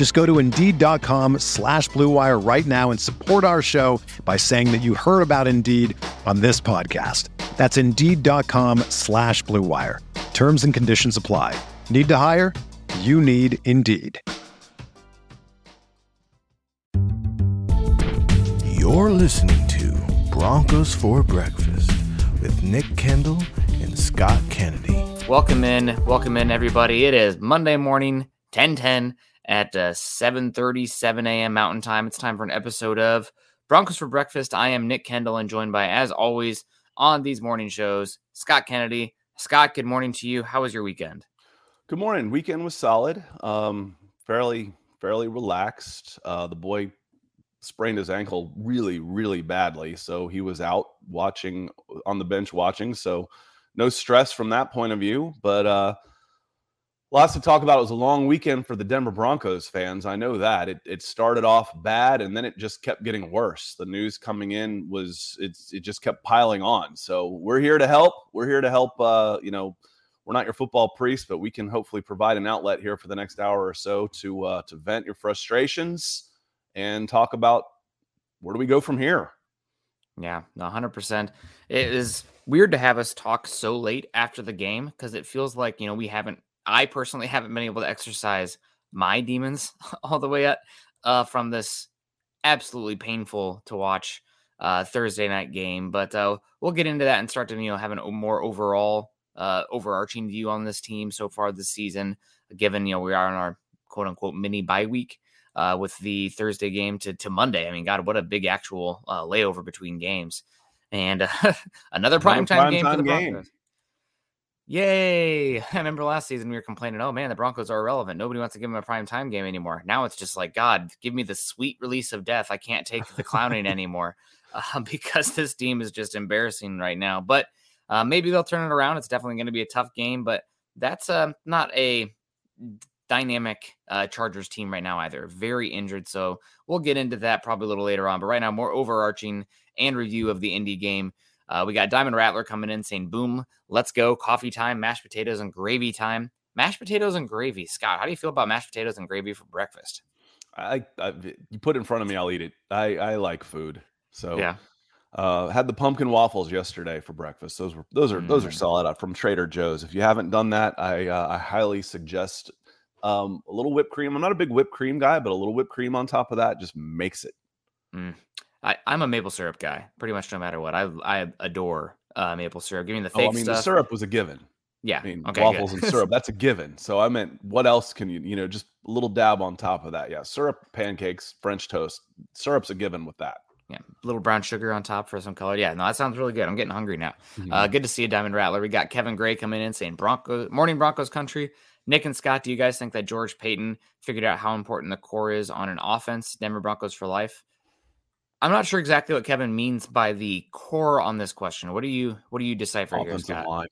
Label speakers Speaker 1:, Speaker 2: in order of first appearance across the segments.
Speaker 1: Just go to Indeed.com slash BlueWire right now and support our show by saying that you heard about Indeed on this podcast. That's Indeed.com slash BlueWire. Terms and conditions apply. Need to hire? You need Indeed.
Speaker 2: You're listening to Broncos for Breakfast with Nick Kendall and Scott Kennedy.
Speaker 3: Welcome in, welcome in, everybody. It is Monday morning, 1010 at uh, 7.37 a.m. Mountain Time. It's time for an episode of Broncos for Breakfast. I am Nick Kendall and joined by, as always, on these morning shows, Scott Kennedy. Scott, good morning to you. How was your weekend?
Speaker 4: Good morning. Weekend was solid. Um, fairly, fairly relaxed. Uh, the boy sprained his ankle really, really badly. So he was out watching on the bench watching. So no stress from that point of view. But uh, lots to talk about. It was a long weekend for the Denver Broncos fans. I know that. It, it started off bad and then it just kept getting worse. The news coming in was it's it just kept piling on. So we're here to help. We're here to help uh, you know, we're not your football priest, but we can hopefully provide an outlet here for the next hour or so to uh, to vent your frustrations and talk about where do we go from here.
Speaker 3: Yeah, 100%. It is weird to have us talk so late after the game because it feels like, you know, we haven't, I personally haven't been able to exercise my demons all the way up uh, from this absolutely painful to watch uh, Thursday night game. But uh, we'll get into that and start to, you know, have a more overall, uh, overarching view on this team so far this season, given, you know, we are in our quote unquote mini bye week uh, with the Thursday game to, to Monday. I mean, God, what a big actual uh, layover between games. And uh, another primetime prime game for the Broncos. Yay. I remember last season we were complaining, oh man, the Broncos are irrelevant. Nobody wants to give them a prime time game anymore. Now it's just like, God, give me the sweet release of death. I can't take the clowning anymore uh, because this team is just embarrassing right now. But uh, maybe they'll turn it around. It's definitely going to be a tough game, but that's uh, not a dynamic uh, Chargers team right now either. Very injured. So we'll get into that probably a little later on. But right now, more overarching and review of the Indy game. Uh, we got Diamond Rattler coming in saying, boom, let's go. Coffee time, mashed potatoes, and gravy time. Mashed potatoes and gravy. Scott, how do you feel about mashed potatoes and gravy for breakfast?
Speaker 4: I, I you put it in front of me, I'll eat it. I, I like food. So yeah. Uh, had the pumpkin waffles yesterday for breakfast. Those were those are mm. those are mm. solid uh, from Trader Joe's. If you haven't done that, I uh, I highly suggest um, a little whipped cream. I'm not a big whipped cream guy, but a little whipped cream on top of that just makes it.
Speaker 3: Mm. I, am a maple syrup guy, pretty much no matter what. I I adore uh, maple syrup. Give me the fake oh, I mean,
Speaker 4: stuff.
Speaker 3: the
Speaker 4: syrup was a given.
Speaker 3: Yeah.
Speaker 4: I mean,
Speaker 3: okay,
Speaker 4: waffles and syrup, that's a given. So I meant, what else can you, you know, just a little dab on top of that. Yeah. Syrup, pancakes, French toast. Syrup's a given with that.
Speaker 3: Yeah. A little brown sugar on top for some color. Yeah. No, that sounds really good. I'm getting hungry now. Mm-hmm. Uh, good to see a Diamond Rattler. We got Kevin Gray coming in saying Broncos, morning Broncos country. Nick and Scott, do you guys think that George Paton figured out how important the core is on an offense? Denver Broncos for life. I'm not sure exactly what Kevin means by the core on this question. What do you what do you decipher
Speaker 4: Offensive
Speaker 3: here, Scott?
Speaker 4: Line.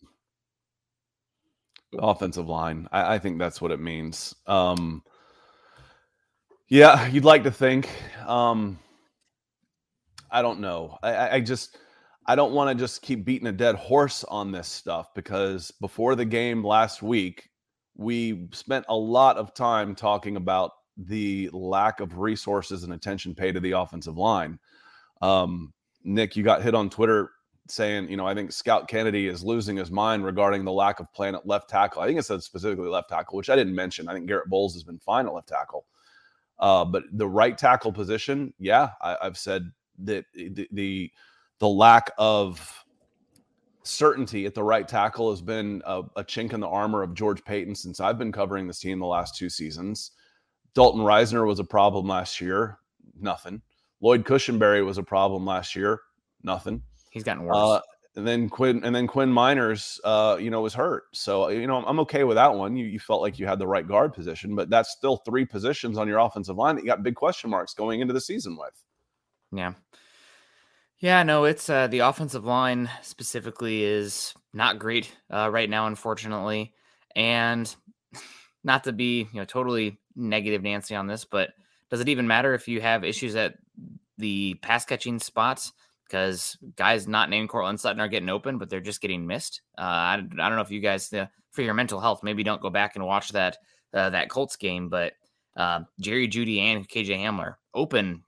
Speaker 4: Offensive line. I, I, think that's what it means. Um, yeah, you'd like to think. Um, I don't know. I, I just I don't want to just keep beating a dead horse on this stuff because before the game last week, we spent a lot of time talking about the lack of resources and attention paid to the offensive line. Um, Nick, you got hit on Twitter saying, you know, I think Scott Kennedy is losing his mind regarding the lack of plan at left tackle. I think it said specifically left tackle, which I didn't mention. I think Garett Bolles has been fine at left tackle. Uh, but the right tackle position, yeah, I, have said that the, the the lack of certainty at the right tackle has been a, a, chink in the armor of George Paton since I've been covering this team the last two seasons. Dalton Risner was a problem last year, nothing. Lloyd Cushenberry was a problem last year, nothing.
Speaker 3: He's gotten worse. Uh,
Speaker 4: and then Quinn and then Quinn Meinerz, uh, you know, was hurt. So you know, I'm okay with that one. You you felt like you had the right guard position, but that's still three positions on your offensive line that you got big question marks going into the season with.
Speaker 3: Yeah. Yeah, no, it's uh, the offensive line specifically is not great uh, right now, unfortunately. And not to be, you know, totally negative Nancy on this, but does it even matter if you have issues at the pass catching spots? because guys not named Courtland Sutton are getting open, but they're just getting missed. Uh, I, I don't know if you guys, uh, for your mental health, maybe don't go back and watch that uh, that Colts game, but uh, Jerry Jeudy and KJ Hamler open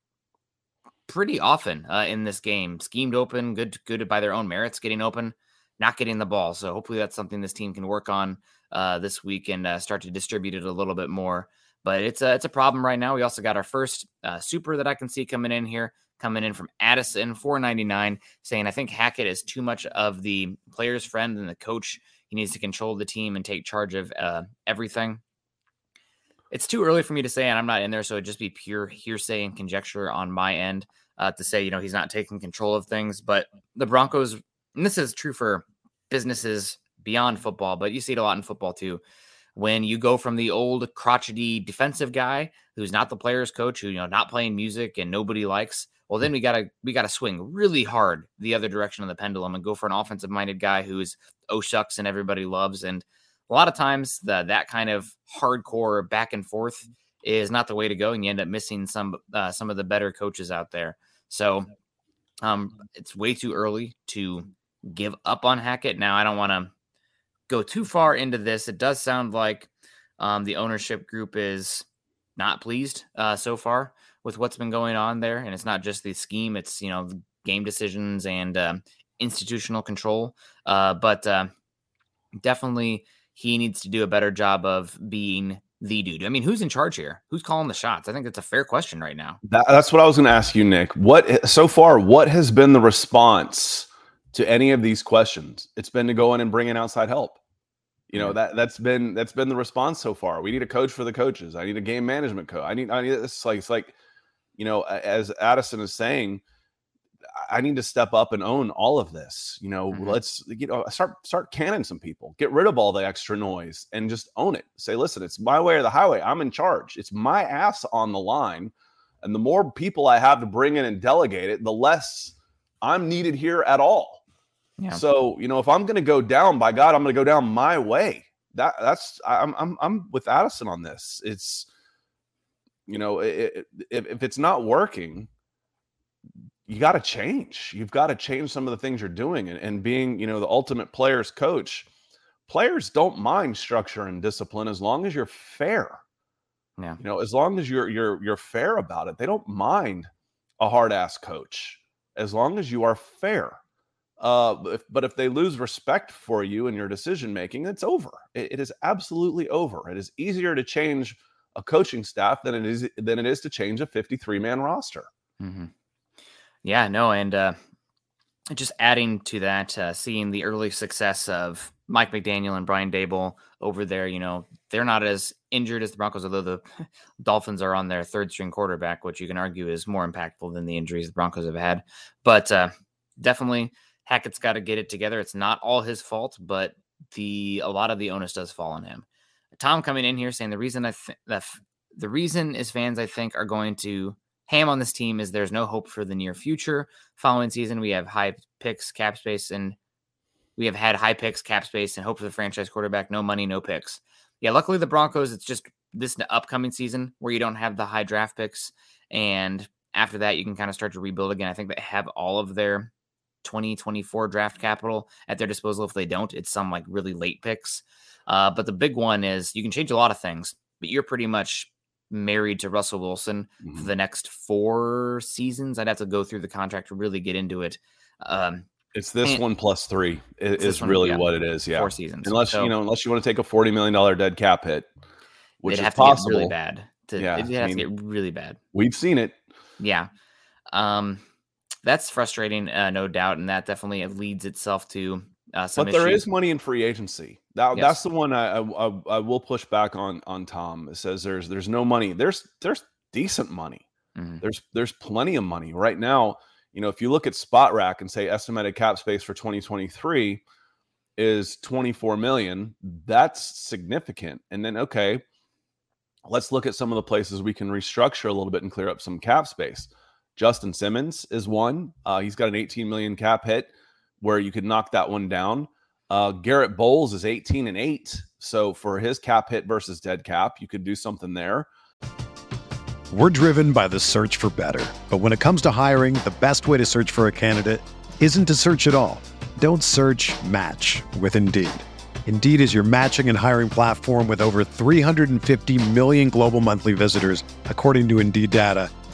Speaker 3: pretty often uh, in this game, schemed open, good good by their own merits, getting open, not getting the ball. So hopefully that's something this team can work on uh, this week and start to distribute it a little bit more. But it's a it's a problem right now. We also got our first super that I can see coming in here coming in from Addison, 499, saying, I think Hackett is too much of the player's friend and the coach. He needs to control the team and take charge of uh, everything. It's too early for me to say, and I'm not in there, so it'd just be pure hearsay and conjecture on my end uh, to say, you know, he's not taking control of things. But the Broncos, and this is true for businesses beyond football, but you see it a lot in football too when you go from the old crotchety defensive guy who's not the player's coach, who you know not playing music and nobody likes, well, then we gotta we gotta swing really hard the other direction of the pendulum and go for an offensive minded guy who's oh shucks and everybody loves. And a lot of times the that kind of hardcore back and forth is not the way to go, and you end up missing some uh, some of the better coaches out there. So um, it's way too early to give up on Hackett. Now I don't want to go too far into this. It does sound like um, the ownership group is not pleased uh, so far with what's been going on there. And it's not just the scheme, it's, you know, game decisions and um, institutional control. Uh, but uh, definitely he needs to do a better job of being the dude. I mean, who's in charge here? Who's calling the shots? I think that's a fair question right now.
Speaker 4: That, that's what I was going to ask you, Nick. What so far? What has been the response to any of these questions? It's been to go in and bring in outside help. You know that that's been that's been the response so far. We need a coach for the coaches. I need a game management coach. I need I need it's like it's like you know, as Addison is saying, I need to step up and own all of this. You know, mm-hmm. let's you know start start canning some people, get rid of all the extra noise, and just own it. Say, listen, it's my way or the highway. I'm in charge. It's my ass on the line, and the more people I have to bring in and delegate it, the less I'm needed here at all. Yeah. So you know, if I'm going to go down, by God, I'm going to go down my way. That that's I'm I'm I'm with Addison on this. It's you know, it, if, if it's not working, you got to change. You've got to change some of the things you're doing. And, and being, you know, the ultimate player's coach, players don't mind structure and discipline as long as you're fair. Yeah. You know, as long as you're you're you're fair about it, they don't mind a hard ass coach as long as you are fair. Uh, if, but if they lose respect for you and your decision making, it's over. It, it is absolutely over. It is easier to change a coaching staff than it is than it is to change a 53 man roster.
Speaker 3: Mm-hmm. Yeah, no, and uh, just adding to that, uh, seeing the early success of Mike McDaniel and Brian Daboll over there, you know, they're not as injured as the Broncos, although the Dolphins are on their third string quarterback, which you can argue is more impactful than the injuries the Broncos have had. But uh, definitely, Hackett's got to get it together. It's not all his fault, but the a lot of the onus does fall on him. Tom coming in here saying the reason I think that the reason is fans I think are going to ham on this team is there's no hope for the near future. Following season, we have high picks, cap space, and we have had high picks, cap space, and hope for the franchise quarterback. No money, no picks. Yeah, luckily the Broncos, it's just this upcoming season where you don't have the high draft picks, and after that you can kind of start to rebuild again. I think they have all of their 2024 draft capital at their disposal. If they don't, it's some like really late picks. Uh, but the big one is you can change a lot of things, but you're pretty much married to Russell Wilson mm-hmm. for the next four seasons. I'd have to go through the contract to really get into it. Um,
Speaker 4: it's this one plus three is, really yeah, what it is. Yeah,
Speaker 3: four seasons.
Speaker 4: Unless so, you know, unless you want to take a forty million dollar dead cap hit, which
Speaker 3: is
Speaker 4: possible.
Speaker 3: Really bad. To, yeah, it'd have I mean, to get really bad.
Speaker 4: We've seen it.
Speaker 3: Yeah, um, that's frustrating, uh, no doubt, and that definitely leads itself to Uh, some
Speaker 4: but there
Speaker 3: issues.
Speaker 4: is money in free agency. That,
Speaker 3: Yes.
Speaker 4: That's the one I, I I will push back on on Tom. It says there's there's no money. There's there's decent money.
Speaker 3: Mhm.
Speaker 4: There's there's plenty of money right now. You know, if you look at Spotrac and say estimated cap space for 2023 is 24 million, that's significant. And then okay, let's look at some of the places we can restructure a little bit and clear up some cap space. Justin Simmons is one. Uh, he's got an 18 million cap hit where you could knock that one down. Uh, Garett Bolles is 18 and 8. So for his cap hit versus dead cap, you could do something there.
Speaker 1: We're driven by the search for better. But when it comes to hiring, the best way to search for a candidate isn't to search at all. Don't search match with Indeed. Indeed is your matching and hiring platform with over 350 million global monthly visitors, according to Indeed data,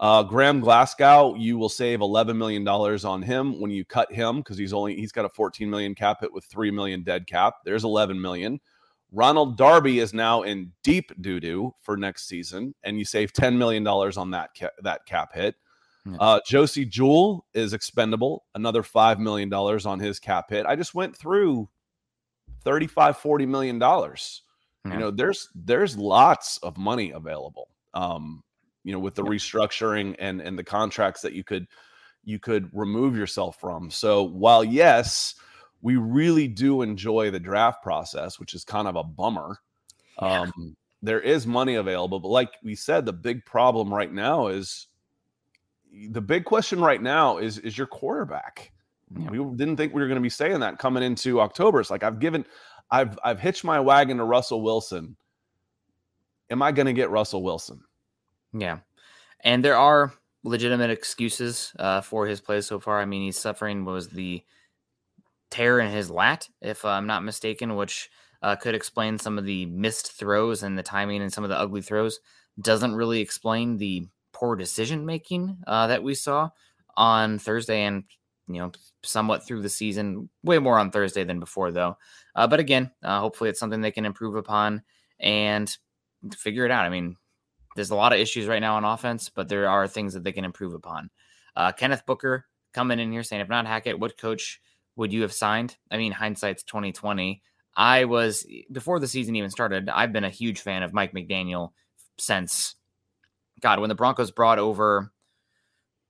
Speaker 4: Uh, Graham Glasgow, you will save eleven million dollars on him when you cut him because he's only he's got a fourteen million cap hit with three million dead cap. There's eleven million. Ronald Darby is now in deep doo doo for next season, and you save ten million dollars on that ca- that cap hit.
Speaker 3: Yeah.
Speaker 4: Uh, Josey Jewell is expendable, another five million dollars on his cap hit. I just went through 35 40 million dollars
Speaker 3: Yeah.
Speaker 4: you know there's there's lots of money available um you know with the restructuring and and the contracts that you could you could remove yourself from. So while yes we really do enjoy the draft process which is kind of a bummer
Speaker 3: Yeah.
Speaker 4: um there is money available but like we said the big problem right now is the big question right now is is your quarterback.
Speaker 3: Yeah.
Speaker 4: we didn't think we were going to be saying that coming into october. It's like i've given i've i've hitched my wagon to russell wilson. Am i going to get russell wilson
Speaker 3: Yeah. And there are legitimate excuses uh, for his play so far. I mean, he's suffering was the tear in his lat, if I'm not mistaken, which uh, could explain some of the missed throws and the timing and some of the ugly throws. Doesn't really explain the poor decision making uh, that we saw on Thursday and you know somewhat through the season. Way more on Thursday than before, though. Uh, but again, uh, hopefully it's something they can improve upon and figure it out. I mean, there's a lot of issues right now on offense, but there are things that they can improve upon. Uh, Kenneth Booker coming in here saying, if not Hackett, what coach would you have signed? I mean, hindsight's 2020. I was before the season even started. I've been a huge fan of Mike McDaniel since God when the Broncos brought over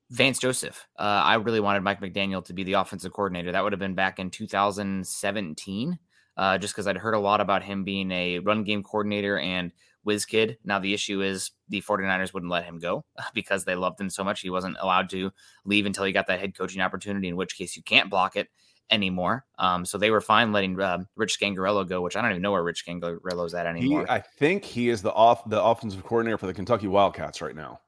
Speaker 3: Vance Joseph. Uh, I really wanted Mike McDaniel to be the offensive coordinator. That would have been back in 2017, uh, just because I'd heard a lot about him being a run game coordinator and whiz kid. Now, the issue is the 49ers wouldn't let him go because they loved him so much. He wasn't allowed to leave until he got that head coaching opportunity, in which case you can't block it anymore. Um, so they were fine letting uh, Rich Scangarello go, which I don't even know where Rich Scangarello's at
Speaker 4: he,
Speaker 3: anymore.
Speaker 4: i think he is the off the offensive coordinator for the kentucky wildcats right now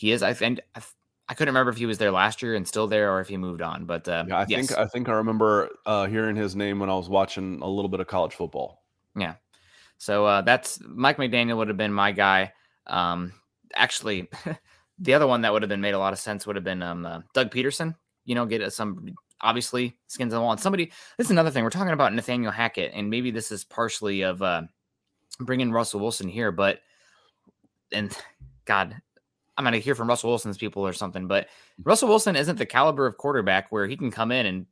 Speaker 3: he is. I think I, I couldn't remember if he was there last year and still there, or if he moved on. But uh,
Speaker 4: yeah i
Speaker 3: yes.
Speaker 4: think i think i remember uh hearing his name when i was watching a little bit of college football
Speaker 3: Yeah. So uh, that's Mike McDaniel would have been my guy. Um, actually, the other one that would have been made a lot of sense would have been um, uh, Doug Pederson. You know, get some obviously skins on the wall. And somebody, this is another thing. We're talking about Nathaniel Hackett, and maybe this is partially of uh, bringing Russell Wilson here, but and God, I'm going to hear from Russell Wilson's people or something, but Russell Wilson isn't the caliber of quarterback where he can come in and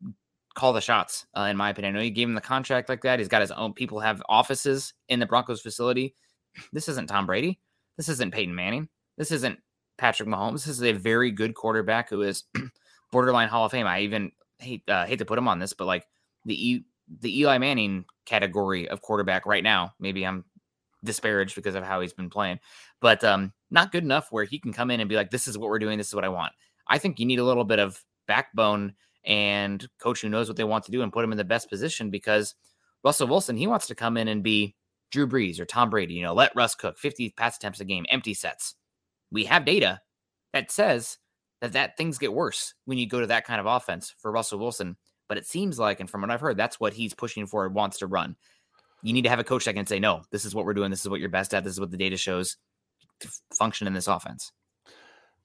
Speaker 3: call the shots. Uh, in my opinion, I know you gave him the contract like that. He's got his own people have offices in the Broncos facility. This isn't Tom Brady. This isn't Peyton Manning. This isn't Patrick Mahomes. This is a very good quarterback who is borderline Hall of Fame. I even hate uh, hate to put him on this, but like the e- the Eli Manning category of quarterback right now. Maybe I'm disparaged because of how he's been playing, but um, not good enough where he can come in and be like, "This is what we're doing. This is what I want." I think you need a little bit of backbone and coach who knows what they want to do and put him in the best position because Russell Wilson he wants to come in and be Drew Brees or Tom Brady. You know, let Russ cook 50 pass attempts a game, empty sets. We have data that says that that things get worse when you go to that kind of offense for Russell Wilson. But it seems like, and from what I've heard, that's what he's pushing for, and wants to run. You need to have a coach that can say, no, this is what we're doing. This is what you're best at. This is what the data shows function in this offense.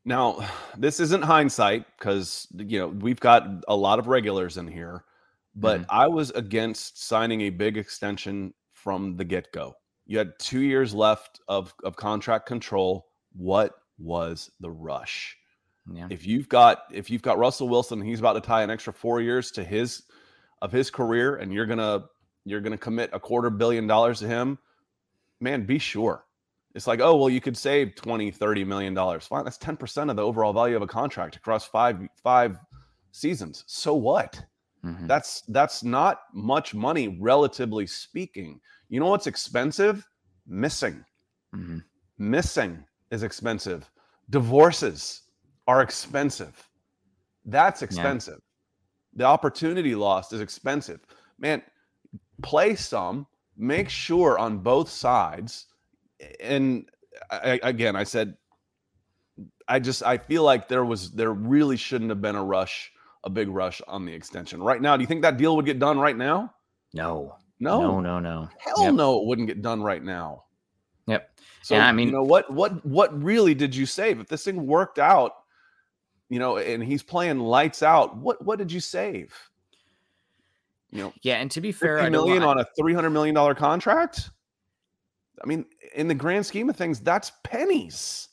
Speaker 4: Now, this isn't hindsight because, you know, we've got a lot of regulars in here, but mm-hmm. I was against signing a big extension from the get go. You had two years left of, of contract control. What was the rush? Yeah. If you've got if you've got Russell Wilson, he's about to tie an extra four years to his of his career, and you're gonna you're gonna commit a quarter billion dollars to him, man, be sure. It's like, oh, well, you could save 20, 30 million dollars. Fine, that's 10% of the overall value of a contract across five five seasons. So what? Mm-hmm. That's that's not much money, relatively speaking. You know what's expensive? Missing. Mm-hmm. Missing is expensive. Divorces are expensive. That's expensive. Yeah. The opportunity lost is expensive. Man, play some, make sure on both sides. And I, again, I said, I just I feel like there was there really shouldn't have been a rush, a big rush on the extension. Right now, do you think that deal would get done right now?
Speaker 3: No.
Speaker 4: No.
Speaker 3: No, no, no.
Speaker 4: Hell yep. no, it wouldn't get done right now.
Speaker 3: Yep.
Speaker 4: So I mean, you know what what what really did you save? If this thing worked out, you know, and he's playing lights out. What what did you save?
Speaker 3: You know, yeah. And to be fair,
Speaker 4: a million on a three hundred million dollar contract. I mean, in the grand scheme of things, that's pennies.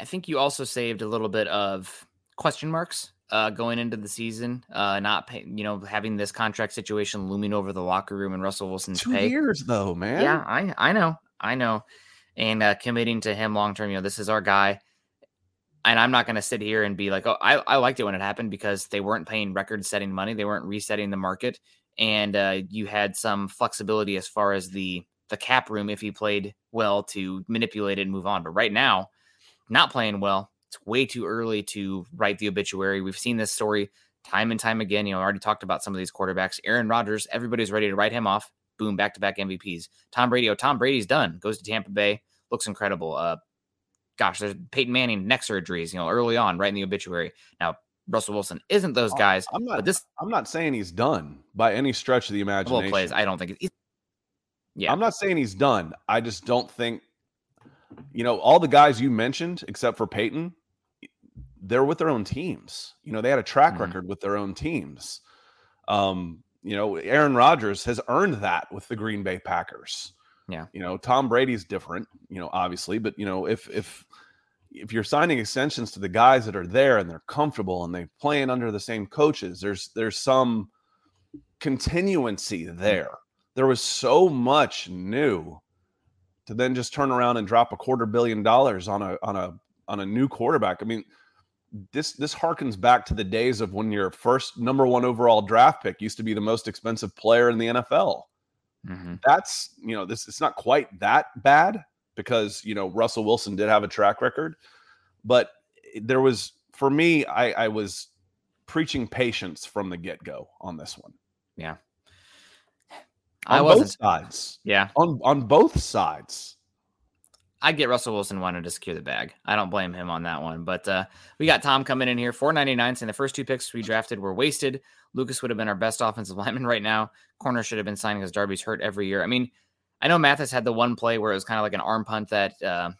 Speaker 3: I think you also saved a little bit of question marks uh, going into the season. Uh, not pay, you know having this contract situation looming over the locker room and Russell Wilson's
Speaker 4: two
Speaker 3: pay.
Speaker 4: years though, man.
Speaker 3: Yeah, I I know, I know, and uh, committing to him long term. You know, this is our guy and I'm not going to sit here and be like, oh, I, I liked it when it happened because they weren't paying record setting money. They weren't resetting the market. And uh, you had some flexibility as far as the the cap room if he played well to manipulate it and move on. But right now, not playing well, it's way too early to write the obituary. We've seen this story time and time again. You know, I already talked about some of these quarterbacks. Aaron Rodgers, everybody's ready to write him off. Boom, back to back MVPs. Tom Brady, oh, Tom Brady's done. Goes to Tampa Bay, looks incredible. Uh, gosh, there's Peyton Manning neck surgeries, you know, early on, right in the obituary. Now, Russell Wilson isn't those guys.
Speaker 4: I'm not.
Speaker 3: this,
Speaker 4: I'm not saying he's done by any stretch of the imagination.
Speaker 3: Plays, I don't think. He's,
Speaker 4: yeah, I'm not saying he's done. I just don't think. You know, all the guys you mentioned, except for Peyton, they're with their own teams. You know, they had a track mm-hmm. record with their own teams. Um, you know, Aaron Rodgers has earned that with the Green Bay Packers.
Speaker 3: Yeah.
Speaker 4: You know, Tom Brady's different, you know, obviously, but you know, if if if you're signing extensions to the guys that are there and they're comfortable and they're playing under the same coaches, there's there's some continuancy there. There was so much new to then just turn around and drop a quarter billion dollars on a on a on a new quarterback. I mean, this this harkens back to the days of when your first number one overall draft pick used to be the most expensive player in the NFL. Mm-hmm. That's you know this it's not quite that bad because you know Russell Wilson did have a track record, but there was for me I, I was preaching patience from the get go on this one.
Speaker 3: Yeah,
Speaker 4: on I both sides.
Speaker 3: Yeah,
Speaker 4: on on both sides.
Speaker 3: I get Russell Wilson wanted to secure the bag. I don't blame him on that one. But uh, we got Tom coming in here, four ninety nine, saying the first two picks we drafted were wasted. Lucas would have been our best offensive lineman right now. Corner should have been signing because Darby's hurt every year. I mean, I know Mathis had the one play where it was kind of like an arm punt that uh,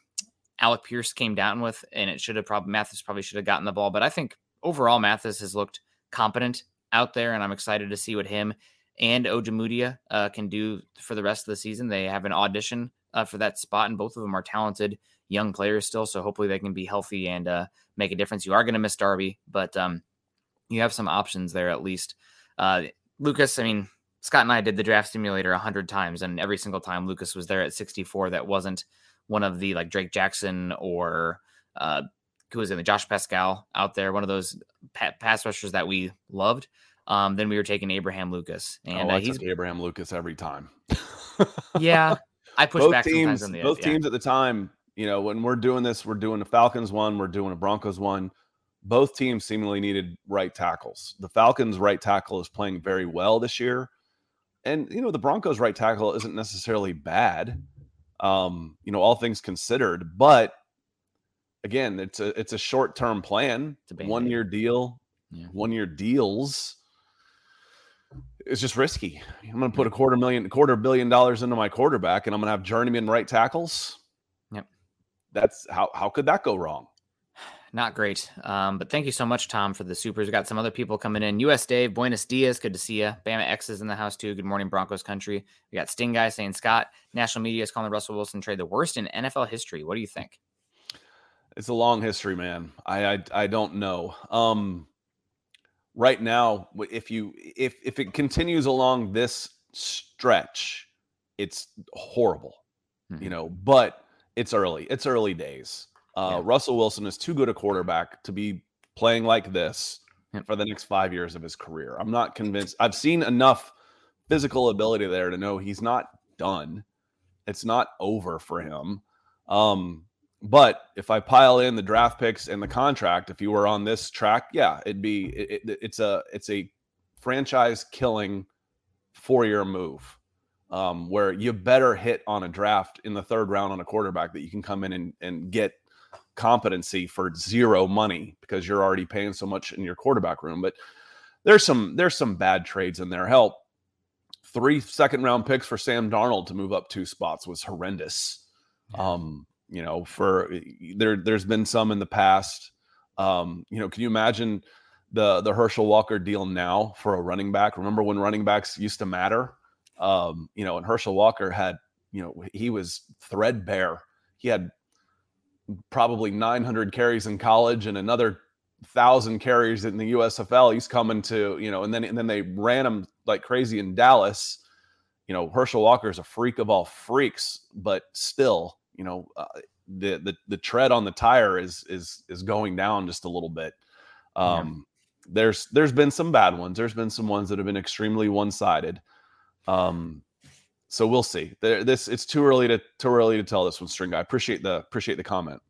Speaker 3: Alec Pierce came down with, and it should have probably Mathis probably should have gotten the ball. But I think overall Mathis has looked competent out there, and I'm excited to see what him and Ojemudia uh, can do for the rest of the season. They have an audition uh, for that spot, and both of them are talented young players still. So hopefully they can be healthy and uh, make a difference. You are going to miss Darby, but um, you have some options there at least. Uh, Lucas, I mean, Scott and I did the draft simulator a hundred times, and every single time Lucas was there at 64. That wasn't one of the like Drake Jackson or uh, who was in the Josh Paschal out there, one of those pa- pass rushers that we loved. Um, then we were taking Abraham Lucas, and
Speaker 4: oh,
Speaker 3: uh, he's
Speaker 4: Abraham Lucas every time.
Speaker 3: yeah, I push
Speaker 4: both
Speaker 3: back
Speaker 4: teams.
Speaker 3: the,
Speaker 4: both
Speaker 3: yeah.
Speaker 4: teams at the time, you know, when we're doing this, we're doing a Falcons one, we're doing a Broncos one. Both teams seemingly needed right tackles. The Falcons' right tackle is playing very well this year, and you know the Broncos' right tackle isn't necessarily bad. Um, you know, all things considered, but again, it's a it's a short term plan,
Speaker 3: It's a
Speaker 4: one year deal,
Speaker 3: Yeah.
Speaker 4: one year deals. It's just risky. I'm going to put a quarter million, quarter billion dollars into my quarterback, and I'm going to have journeyman right tackles.
Speaker 3: Yep.
Speaker 4: That's how how could that go wrong?
Speaker 3: Not great. Um, but thank you so much, Tom, for the supers. We got some other people coming in. US Dave, Buenos Dias, good to see you. Bama X is in the house too. Good morning, Broncos country. We got Sting Guy saying Scott, national media is calling the Russell Wilson trade the worst in NFL history. What do you think?
Speaker 4: It's a long history, man. I I, I don't know. Um, right now, if you if if it continues along this stretch, it's horrible.
Speaker 3: Mhm.
Speaker 4: You know, but it's early. It's early days. Uh,
Speaker 3: Yeah.
Speaker 4: Russell Wilson is too good a quarterback to be playing like this
Speaker 3: Yep.
Speaker 4: for the next five years of his career. I'm not convinced. I've seen enough physical ability there to know he's not done. It's not over for him. Um, but if I pile in the draft picks and the contract, if you were on this track, yeah, it'd be it, it- it's a it's a franchise killing four year move um, where you better hit on a draft in the third round on a quarterback that you can come in and, and get competency for zero money because you're already paying so much in your quarterback room. But there's some there's some bad trades in there. Help three second round picks for Sam Darnold to move up two spots was horrendous. Um, you know, for there there's been some in the past. Um, you know, can you imagine the the Herschel Walker deal now for a running back? Remember when running backs used to matter? Um, you know, and Herschel Walker had, you know, he was threadbare. He had probably 900 carries in college and another thousand carries in the USFL. He's coming to, you know, and then and then they ran him like crazy in Dallas. You know, Herschel Walker is a freak of all freaks, but still, you know, uh, the the the tread on the tire is is is going down just a little bit.
Speaker 3: Yeah.
Speaker 4: Um, There's there's been some bad ones. There's been some ones that have been extremely one sided. Um, so we'll see. There, this it's too early to too early to tell this one, String Guy. Appreciate the appreciate the comment.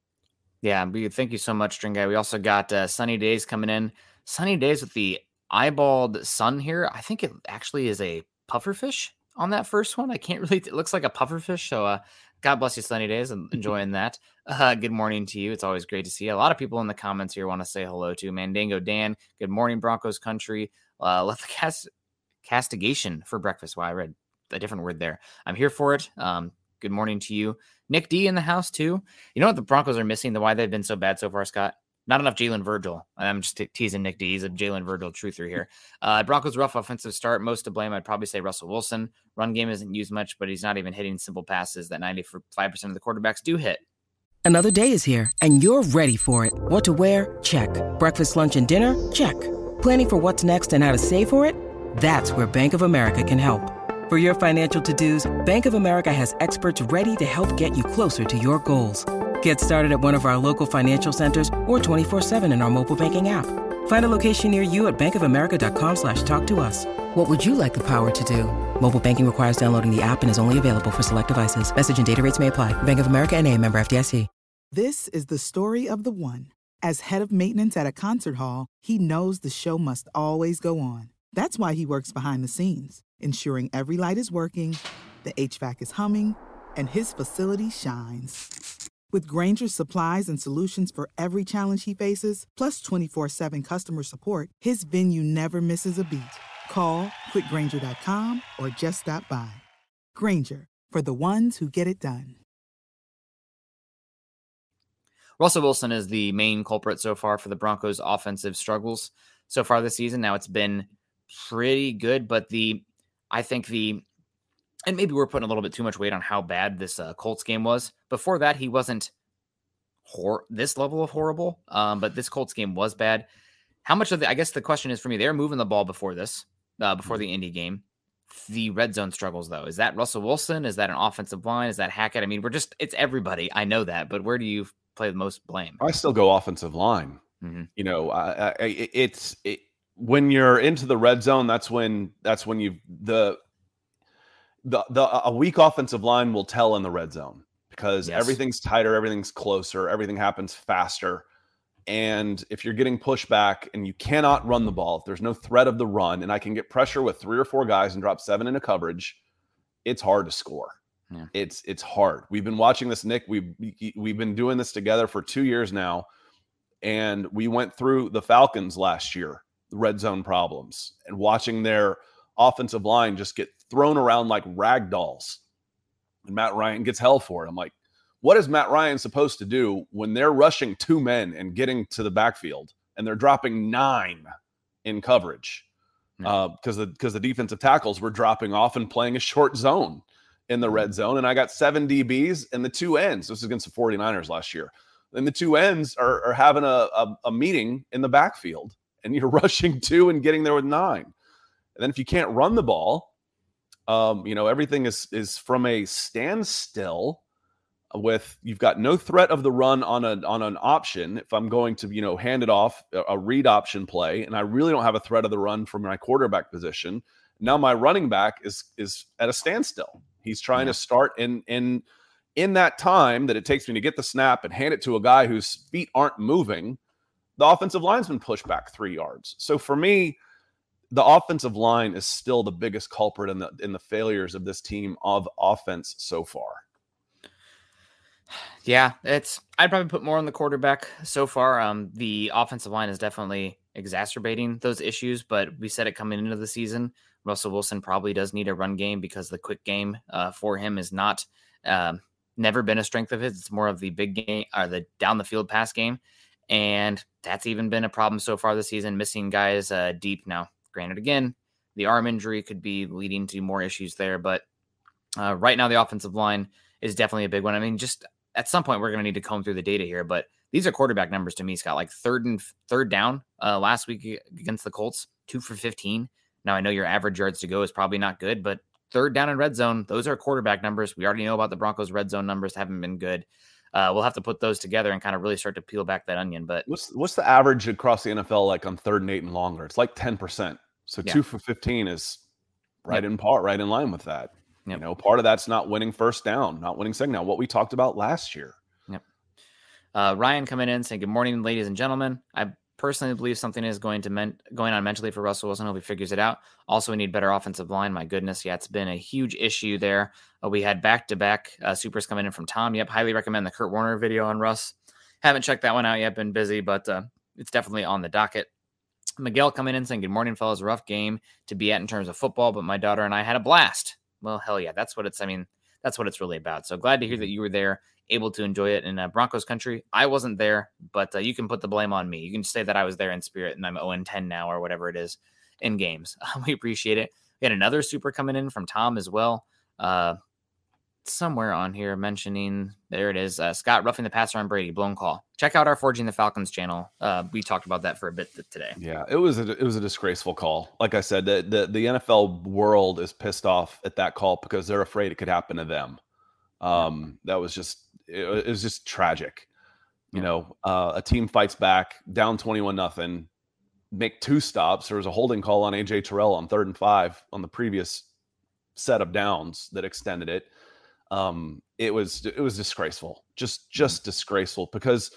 Speaker 3: Yeah, we thank you so much, String Guy. We also got uh, Sunny Days coming in. Sunny Days with the eyeballed sun here. I think it actually is a pufferfish on that first one. I can't really. It looks like a pufferfish. So, uh, God bless you, Sunny Days, and enjoying that. Uh, good morning to you. It's always great to see you. A lot of people in the comments here want to say hello to Mandango Dan. Good morning, Broncos country. Uh, let the cast castigation for breakfast. Wow, I read a different word there. I'm here for it. Um, good morning to you. Nick D in the house too. You know what the Broncos are missing? The why they've been so bad so far, Scott? Not enough Jalen Virgil. I'm just te- teasing Nick D. He's a Jalen Virgil truther here. Uh, Broncos rough offensive start. Most to blame, I'd probably say Russell Wilson. Run game isn't used much, but he's not even hitting simple passes that 95% of the quarterbacks do hit.
Speaker 5: Another day is here, and you're ready for it. What to wear? Check. Breakfast, lunch, and dinner? Check. Planning for what's next and how to save for it? That's where Bank of America can help. For your financial to-dos, Bank of America has experts ready to help get you closer to your goals. Get started at one of our local financial centers or 24-7 in our mobile banking app. Find a location near you at bankofamerica.com slash talk to us. What would you like the power to do? Mobile banking requires downloading the app and is only available for select devices. Message and data rates may apply. Bank of America and a member FDIC.
Speaker 6: This is the story of the one. As head of maintenance at a concert hall, he knows the show must always go on. That's why he works behind the scenes, ensuring every light is working, the HVAC is humming, and his facility shines. With Grainger's supplies and solutions for every challenge he faces, plus 24 7 customer support, his venue never misses a beat. Call quickgranger.com or just stop by. Granger, for the ones who get it done.
Speaker 3: Russell Wilson is the main culprit so far for the Broncos' offensive struggles so far this season. Now it's been pretty good, but the I think the and maybe we're putting a little bit too much weight on how bad this uh, Colts game was. Before that, he wasn't hor- this level of horrible, um, but this Colts game was bad. How much of the? I guess the question is for me. They're moving the ball before this, uh, before the Indy game. The red zone struggles though. Is that Russell Wilson? Is that an offensive line? Is that Hackett? I mean, we're just it's everybody. I know that, but where do you play the most blame?
Speaker 4: I still go offensive line.
Speaker 3: Mhm.
Speaker 4: You know, I, I, I- it's it, when you're into the red zone. That's when that's when you the the the a weak offensive line will tell in the red zone because
Speaker 3: Yes.
Speaker 4: everything's tighter, everything's closer, everything happens faster. And if you're getting pushback and you cannot run the ball, if there's no threat of the run, and I can get pressure with three or four guys and drop seven into coverage, it's hard to score.
Speaker 3: Yeah.
Speaker 4: It's it's hard. We've been watching this, Nick. We've we've been doing this together for two years now, and we went through the Falcons last year, the red zone problems, and watching their offensive line just get thrown around like rag dolls. And Matt Ryan gets hell for it. I'm like, what is Matt Ryan supposed to do when they're rushing two men and getting to the backfield and they're dropping nine in coverage? Hmm.
Speaker 3: Uh, yeah.
Speaker 4: Because the because the defensive tackles were dropping off and playing a short zone in the red hmm. zone. And I got seven DBs and the two ends. This is against the 49ers last year. And the two ends are, are having a, a, a meeting in the backfield and you're rushing two and getting there with nine. And then if you can't run the ball, um, you know, everything is is from a standstill with you've got no threat of the run on a on an option. If I'm going to, you know, hand it off a, read option play, and I really don't have a threat of the run from my quarterback position, now my running back is is at a standstill. He's trying
Speaker 3: Yeah.
Speaker 4: to start in in in that time that it takes me to get the snap and hand it to a guy whose feet aren't moving. The offensive line's been pushed back three yards. So for me, the offensive line is still the biggest culprit in the in the failures of this team of offense so far.
Speaker 3: Yeah, it's I'd probably put more on the quarterback so far. Um, the offensive line is definitely exacerbating those issues, but we said it coming into the season. Russell Wilson probably does need a run game because the quick game uh, for him is not um, never been a strength of his. It's more of the big game or the down the field pass game, and that's even been a problem so far this season. Missing guys uh, deep now. Granted, again, the arm injury could be leading to more issues there, but uh, right now the offensive line is definitely a big one. I mean, just at some point we're going to need to comb through the data here, but these are quarterback numbers to me, Scott. Like third and third down uh, last week against the Colts, two for fifteen. Now I know your average yards to go is probably not good, but third down in red zone, those are quarterback numbers. We already know about the Broncos' red zone numbers haven't been good. Uh, we'll have to put those together and kind of really start to peel back that onion. But
Speaker 4: What's what's the average across the NFL like on third and eight and longer? It's like ten percent. So
Speaker 3: Yeah.
Speaker 4: two for fifteen is right in part, right in line with that.
Speaker 3: Yep.
Speaker 4: You know, part of that's not winning first down, not winning second down. What we talked about last year.
Speaker 3: Uh, Ryan coming in saying, "Good morning, ladies and gentlemen. I personally believe something is going to men- going on mentally for Russell Wilson. Hope he figures it out. Also, we need better offensive line. My goodness, yeah, it's been a huge issue there. Uh, we had back to back supers coming in from Tom. Yep, highly recommend the Kurt Warner video on Russ. Haven't checked that one out yet. Been busy, but uh, it's definitely on the docket." Miguel coming in saying, Good morning, fellas. Rough game to be at in terms of football, but my daughter and I had a blast. Well, hell yeah. That's what it's, I mean, that's what it's really about. So glad to hear that you were there, able to enjoy it in uh, Broncos country. I wasn't there, but uh, you can put the blame on me. You can say that I was there in spirit and I'm 0 10 now or whatever it is in games. we appreciate it. We had another super coming in from Tom as well. Uh, somewhere on here mentioning there it is uh, Scott roughing the passer on Brady blown call. Check out our Forging the Falcons channel. Uh, we talked about that for a bit today.
Speaker 4: Yeah, it was a, it was a disgraceful call. Like I said, the, the the NFL world is pissed off at that call because they're afraid it could happen to them. Um, that was just it, it was just tragic. You
Speaker 3: Yeah.
Speaker 4: know, uh, a team fights back, down twenty one nothing, make two stops. There was a holding call on AJ Terrell on third and five on the previous set of downs that extended it. Um, it was it was disgraceful, just just disgraceful because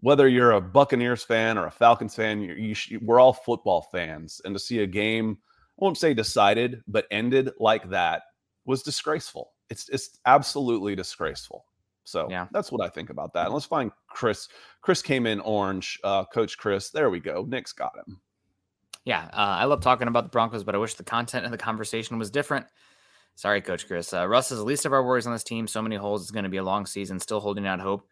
Speaker 4: whether you're a Buccaneers fan or a Falcons fan, you, you sh- we're all football fans, and to see a game, I won't say decided, but ended like that was disgraceful. It's it's absolutely disgraceful. So
Speaker 3: Yeah.
Speaker 4: that's what I think about that. And let's find Chris. Chris came in orange. Uh, Coach Chris. There we go. Nick's got him.
Speaker 3: Yeah, uh, I love talking about the Broncos, but I wish the content of the conversation was different. Sorry, Coach Chris. Uh, Russ is the least of our worries on this team. So many holes. It's going to be a long season. Still holding out hope.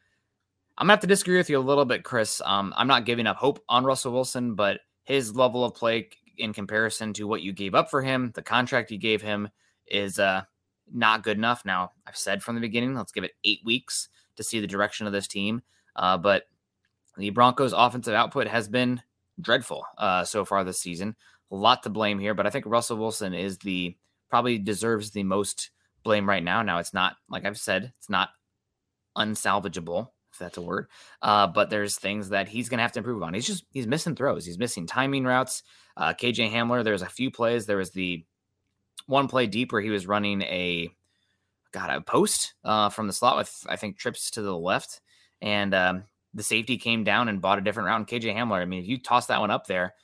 Speaker 3: I'm gonna have to disagree with you a little bit, Chris. Um, I'm not giving up hope on Russell Wilson, but his level of play in comparison to what you gave up for him, the contract you gave him, is uh not good enough. Now, I've said from the beginning, let's give it eight weeks to see the direction of this team. Uh, but the Broncos' offensive output has been dreadful uh, so far this season. A lot to blame here, but I think Russell Wilson is the probably deserves the most blame right now. Now, it's not, like I've said, it's not unsalvageable, if that's a word. Uh, but there's things that he's going to have to improve on. He's just, he's missing throws. He's missing timing routes. Uh, KJ Hamler, there's a few plays. There was the one play deep where he was running a, got a post uh, from the slot with, I think, trips to the left. And um, the safety came down and bought a different route. KJ Hamler, I mean, if you toss that one up there,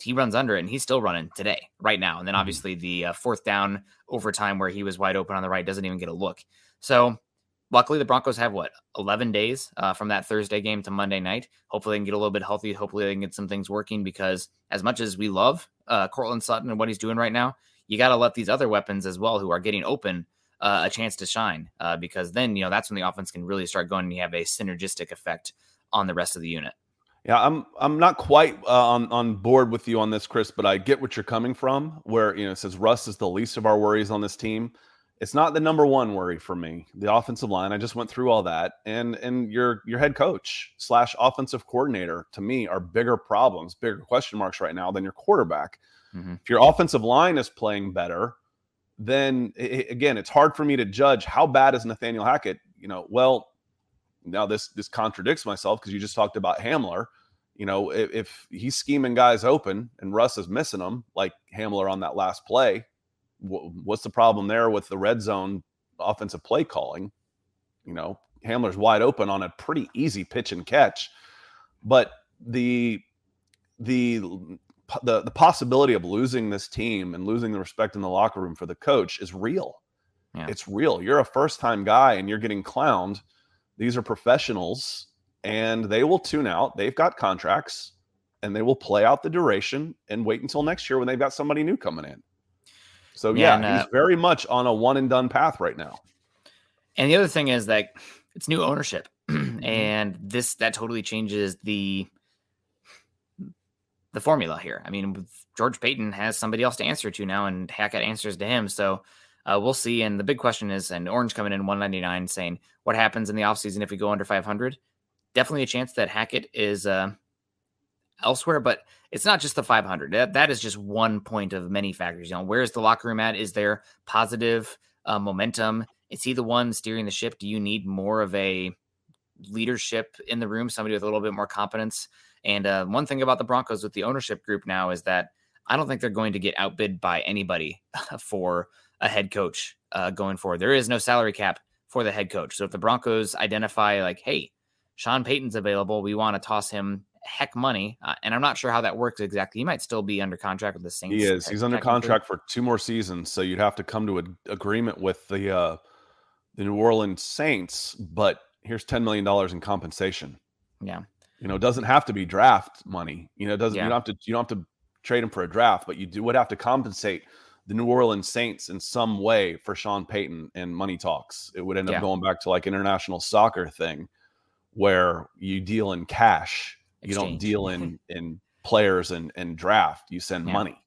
Speaker 3: he runs under it and he's still running today, right now. And then mm-hmm. obviously the uh, fourth down overtime where he was wide open on the right doesn't even get a look. So luckily the Broncos have what 11 days uh, from that Thursday game to Monday night. Hopefully they can get a little bit healthy. Hopefully they can get some things working because as much as we love uh, Courtland Sutton and what he's doing right now, you got to let these other weapons as well who are getting open uh, a chance to shine uh, because then you know that's when the offense can really start going and you have a synergistic effect on the rest of the unit.
Speaker 4: Yeah, I'm I'm not quite uh, on on board with you on this, Chris, but I get what you're coming from. Where you know it says Russ is the least of our worries on this team. It's not the number one worry for me. The offensive line. I just went through all that, and and your your head coach slash offensive coordinator to me are bigger problems, bigger question marks right now than your quarterback. Mm-hmm. If your offensive line is playing better, then it, again, it's hard for me to judge how bad is Nathaniel Hackett. You know, well, now this this contradicts myself because you just talked about Hamler. You know, if, if, he's scheming guys open and Russ is missing them, like Hamler on that last play, what's the problem there with the red zone offensive play calling? You know, Hamler's wide open on a pretty easy pitch and catch, but the the the the possibility of losing this team and losing the respect in the locker room for the coach is real. Yeah. It's real. You're a first time guy and you're getting clowned these are professionals and they will tune out. They've got contracts and they will play out the duration and wait until next year when they've got somebody new coming in. So yeah, yeah and, uh, he's very much on a one and done path right now.
Speaker 3: And the other thing is that it's new ownership, mm-hmm. and this that totally changes the the formula here. I mean, George Paton has somebody else to answer to now, and Hackett answers to him. So uh, we'll see. And the big question is, and Orange coming in 199 saying, what happens in the offseason if we go under 500? Definitely a chance that Hackett is uh, elsewhere, but it's not just the 500. That, that is just one point of many factors. You know, where's the locker room at? Is there positive uh, momentum? Is he the one steering the ship? Do you need more of a leadership in the room, somebody with a little bit more competence? And uh, one thing about the Broncos with the ownership group now is that I don't think they're going to get outbid by anybody for a head coach uh, going forward. There is no salary cap for the head coach. So if the Broncos identify like, hey, Sean Payton's available, we want to toss him heck money, uh, and I'm not sure how that works exactly. He might still be under contract with the Saints.
Speaker 4: He is. He's under contract for two more seasons, so you'd have to come to an agreement with the uh, the New Orleans Saints. But here's ten million dollars in compensation.
Speaker 3: Yeah.
Speaker 4: You know, it doesn't have to be draft money. You know, it doesn't. Yeah. You don't have to. You don't have to trade him for a draft, but you do would have to compensate the New Orleans Saints in some way for Sean Payton and money talks. It would end yeah. up going back to like international soccer thing where you deal in cash. Exchange. You don't deal in in players and and draft. You send yeah. money.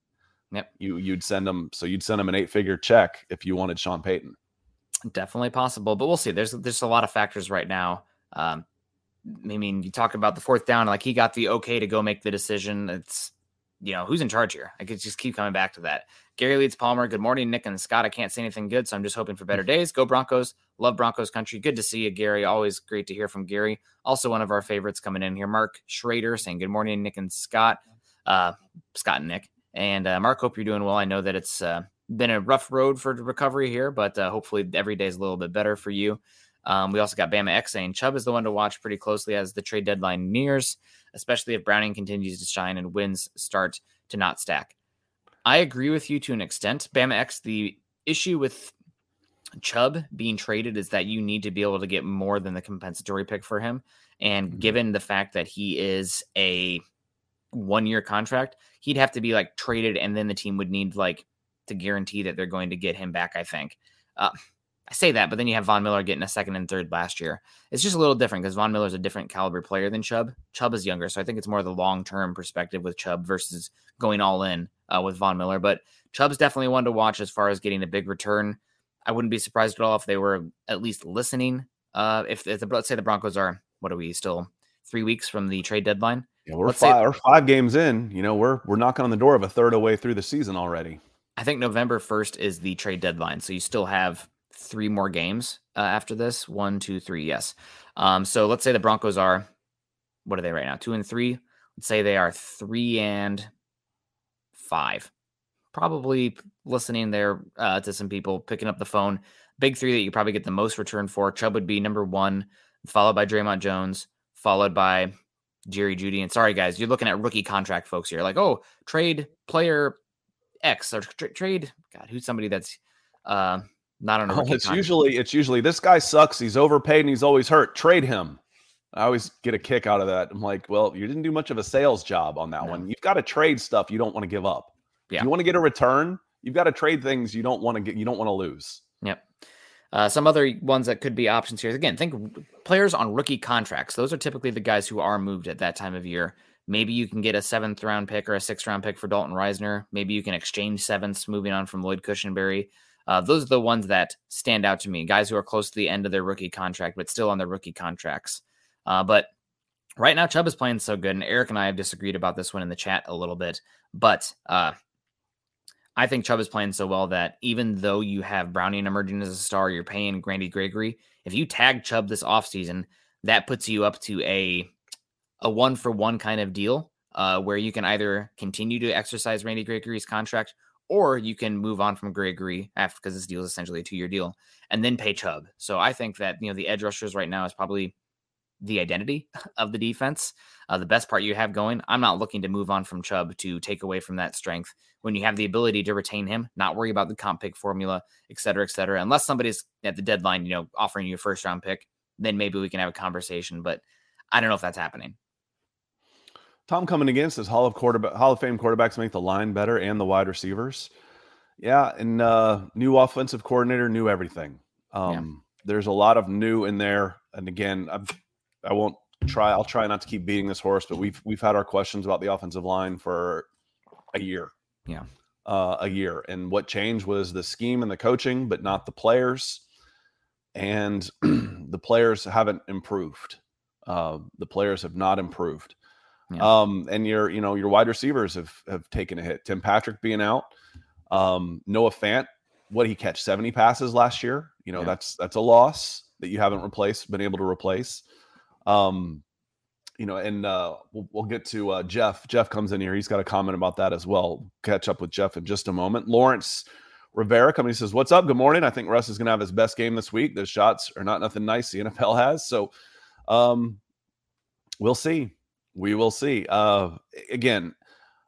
Speaker 3: Yep.
Speaker 4: You you'd send them so you'd send them an eight figure check if you wanted Sean Payton.
Speaker 3: Definitely possible, but we'll see. There's there's a lot of factors right now. Um, I mean, you talk about the fourth down, like he got the okay to go make the decision. It's you know who's in charge here. I could just keep coming back to that. Gary Leeds Palmer, good morning, Nick and Scott. I can't say anything good, so I'm just hoping for better days. Go Broncos. Love Broncos country. Good to see you, Gary. Always great to hear from Gary. Also, one of our favorites coming in here, Mark Schrader, saying good morning, Nick and Scott. Uh, Scott and Nick. And uh, Mark, hope you're doing well. I know that it's uh, been a rough road for recovery here, but uh, hopefully every day is a little bit better for you. Um, we also got Bama X saying Chubb is the one to watch pretty closely as the trade deadline nears, especially if Browning continues to shine and wins start to not stack. I agree with you to an extent. Bama X, the issue with Chubb being traded is that you need to be able to get more than the compensatory pick for him. And mm-hmm. given the fact that he is a one year contract, he'd have to be like traded, and then the team would need like to guarantee that they're going to get him back, I think. Uh, I say that, but then you have Von Miller getting a second and third last year. It's just a little different because Von Miller is a different caliber player than Chubb. Chubb is younger, so I think it's more the long term perspective with Chubb versus going all in uh, with Von Miller. But Chubb's definitely one to watch as far as getting a big return. I wouldn't be surprised at all if they were at least listening. Uh, if, if the, let's say the Broncos are, what are we still three weeks from the trade deadline?
Speaker 4: Yeah, we're
Speaker 3: Let's
Speaker 4: five,
Speaker 3: say-
Speaker 4: we're five games in. You know, we're we're knocking on the door of a third of the way through the season already.
Speaker 3: I think November 1st is the trade deadline. So you still have three more games uh, after this. One, two, three. Yes. Um, so let's say the Broncos are, what are they right now? Two and three. Let's say they are three and five. Probably listening there uh, to some people picking up the phone. Big three that you probably get the most return for. Chubb would be number one, followed by Dre'Mont Jones, followed by Jerry Jeudy. And sorry, guys, you're looking at rookie contract folks here. Like, oh, trade player X or tra- trade. God, who's somebody that's uh, not on a
Speaker 4: Oh, it's
Speaker 3: contract?
Speaker 4: usually it's usually this guy sucks. He's overpaid and he's always hurt. Trade him. I always get a kick out of that. I'm like, well, you didn't do much of a sales job on that
Speaker 3: No.
Speaker 4: one. You've got to trade stuff you don't want to give up.
Speaker 3: Yeah.
Speaker 4: You want to get a return. You've got to trade things you don't want to get. You don't want to lose.
Speaker 3: Yep. Uh, some other ones that could be options here. Again, think players on rookie contracts. Those are typically the guys who are moved at that time of year. Maybe you can get a seventh round pick or a sixth round pick for Dalton Risner. Maybe you can exchange sevenths moving on from Lloyd Cushenberry. Uh, those are the ones that stand out to me. Guys who are close to the end of their rookie contract, but still on their rookie contracts. Uh, but right now, Chubb is playing so good, and Eric and I have disagreed about this one in the chat a little bit. But uh, I think Chubb is playing so well that even though you have Browning emerging as a star, you're paying Randy Gregory. If you tag Chubb this offseason, that puts you up to a a one for one kind of deal uh, where you can either continue to exercise Randy Gregory's contract or you can move on from Gregory after because this deal is essentially a two year deal and then pay Chubb. So I think that you know the edge rushers right now is probably the identity of the defense. Uh, the best part you have going. I'm not looking to move on from Chubb to take away from that strength when you have the ability to retain him, not worry about the comp pick formula, et cetera, et cetera. Unless somebody's at the deadline, you know, offering you a first round pick, then maybe we can have a conversation. But I don't know if that's happening.
Speaker 4: Tom coming against his Hall of quarterback, Hall of Fame quarterbacks make the line better and the wide receivers. Yeah, and uh, new offensive coordinator, new everything. Um, There's a lot of new in there, and again, I'm, I won't try. I'll try not to keep beating this horse, but we've we've had our questions about the offensive line for a year.
Speaker 3: Yeah.
Speaker 4: uh, a year, and what changed was the scheme and the coaching, but not the players. And the players haven't improved. Uh, the players have not improved.
Speaker 3: Yeah.
Speaker 4: Um, and your, you know, your wide receivers have have taken a hit. Tim Patrick being out, um, Noah Fant, what he catch? 70 passes last year. You know,
Speaker 3: Yeah.
Speaker 4: that's that's a loss that you haven't replaced, been able to replace. Um, you know, and uh, we'll, we'll get to uh, Jeff. Jeff comes in here. He's got a comment about that as well. Catch up with Jeff in just a moment. Lawrence Rivera coming. Says, "What's up? Good morning. I think Russ is going to have his best game this week. Those shots are not nothing nice the NFL has. So, um, we'll see. We will see. Uh, again,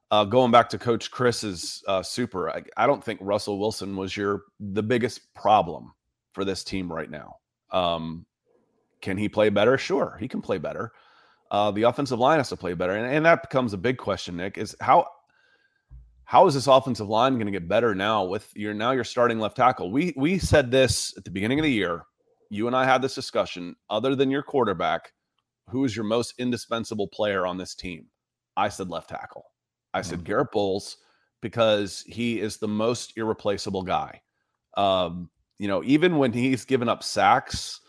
Speaker 4: uh, going back to Coach Chris's uh, super, I, I don't think Russell Wilson was your the biggest problem for this team right now. Um, can he play better? Sure, he can play better. Uh, the offensive line has to play better, and, and that becomes a big question. Nick is how how is this offensive line going to get better now with your now you're starting left tackle? We we said this at the beginning of the year. You and I had this discussion. Other than your quarterback, who is your most indispensable player on this team? I said left tackle. I said Garett Bolles because he is the most irreplaceable guy. Um, you know, even when he's given up sacks,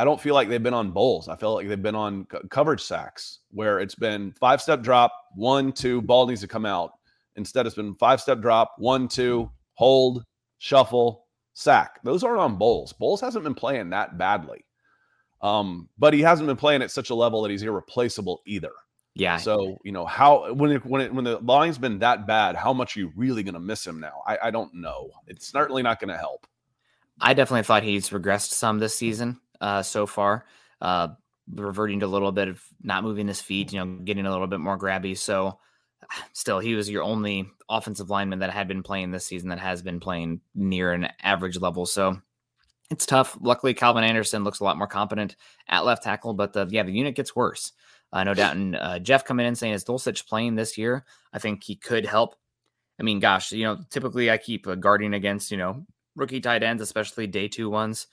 Speaker 4: I don't feel like they've been on Bolles. I feel like they've been on co- coverage sacks where it's been five step drop, one, two, ball needs to come out. Instead, it's been five step drop, one, two, hold, shuffle, sack. Those aren't on Bolles. Bolles hasn't been playing that badly. Um, but he hasn't been playing at such a level that he's irreplaceable either.
Speaker 3: Yeah.
Speaker 4: So you know how when it, when it, when the line's been that bad, how much are you really going to miss him now? I, I don't know. It's certainly not going to help.
Speaker 3: I definitely thought he's regressed some this season uh, so far, uh, reverting to a little bit of not moving his feet, you know, getting a little bit more grabby. So, still, he was your only offensive lineman that had been playing this season that has been playing near an average level. So, it's tough. Luckily, Calvin Anderson looks a lot more competent at left tackle, but the, yeah, the unit gets worse. Uh, no doubt. And uh, Jeff coming in saying, is Dulcich playing this year? I think he could help. I mean, gosh, you know, typically I keep uh, guarding against, you know, rookie tight ends, especially day two ones,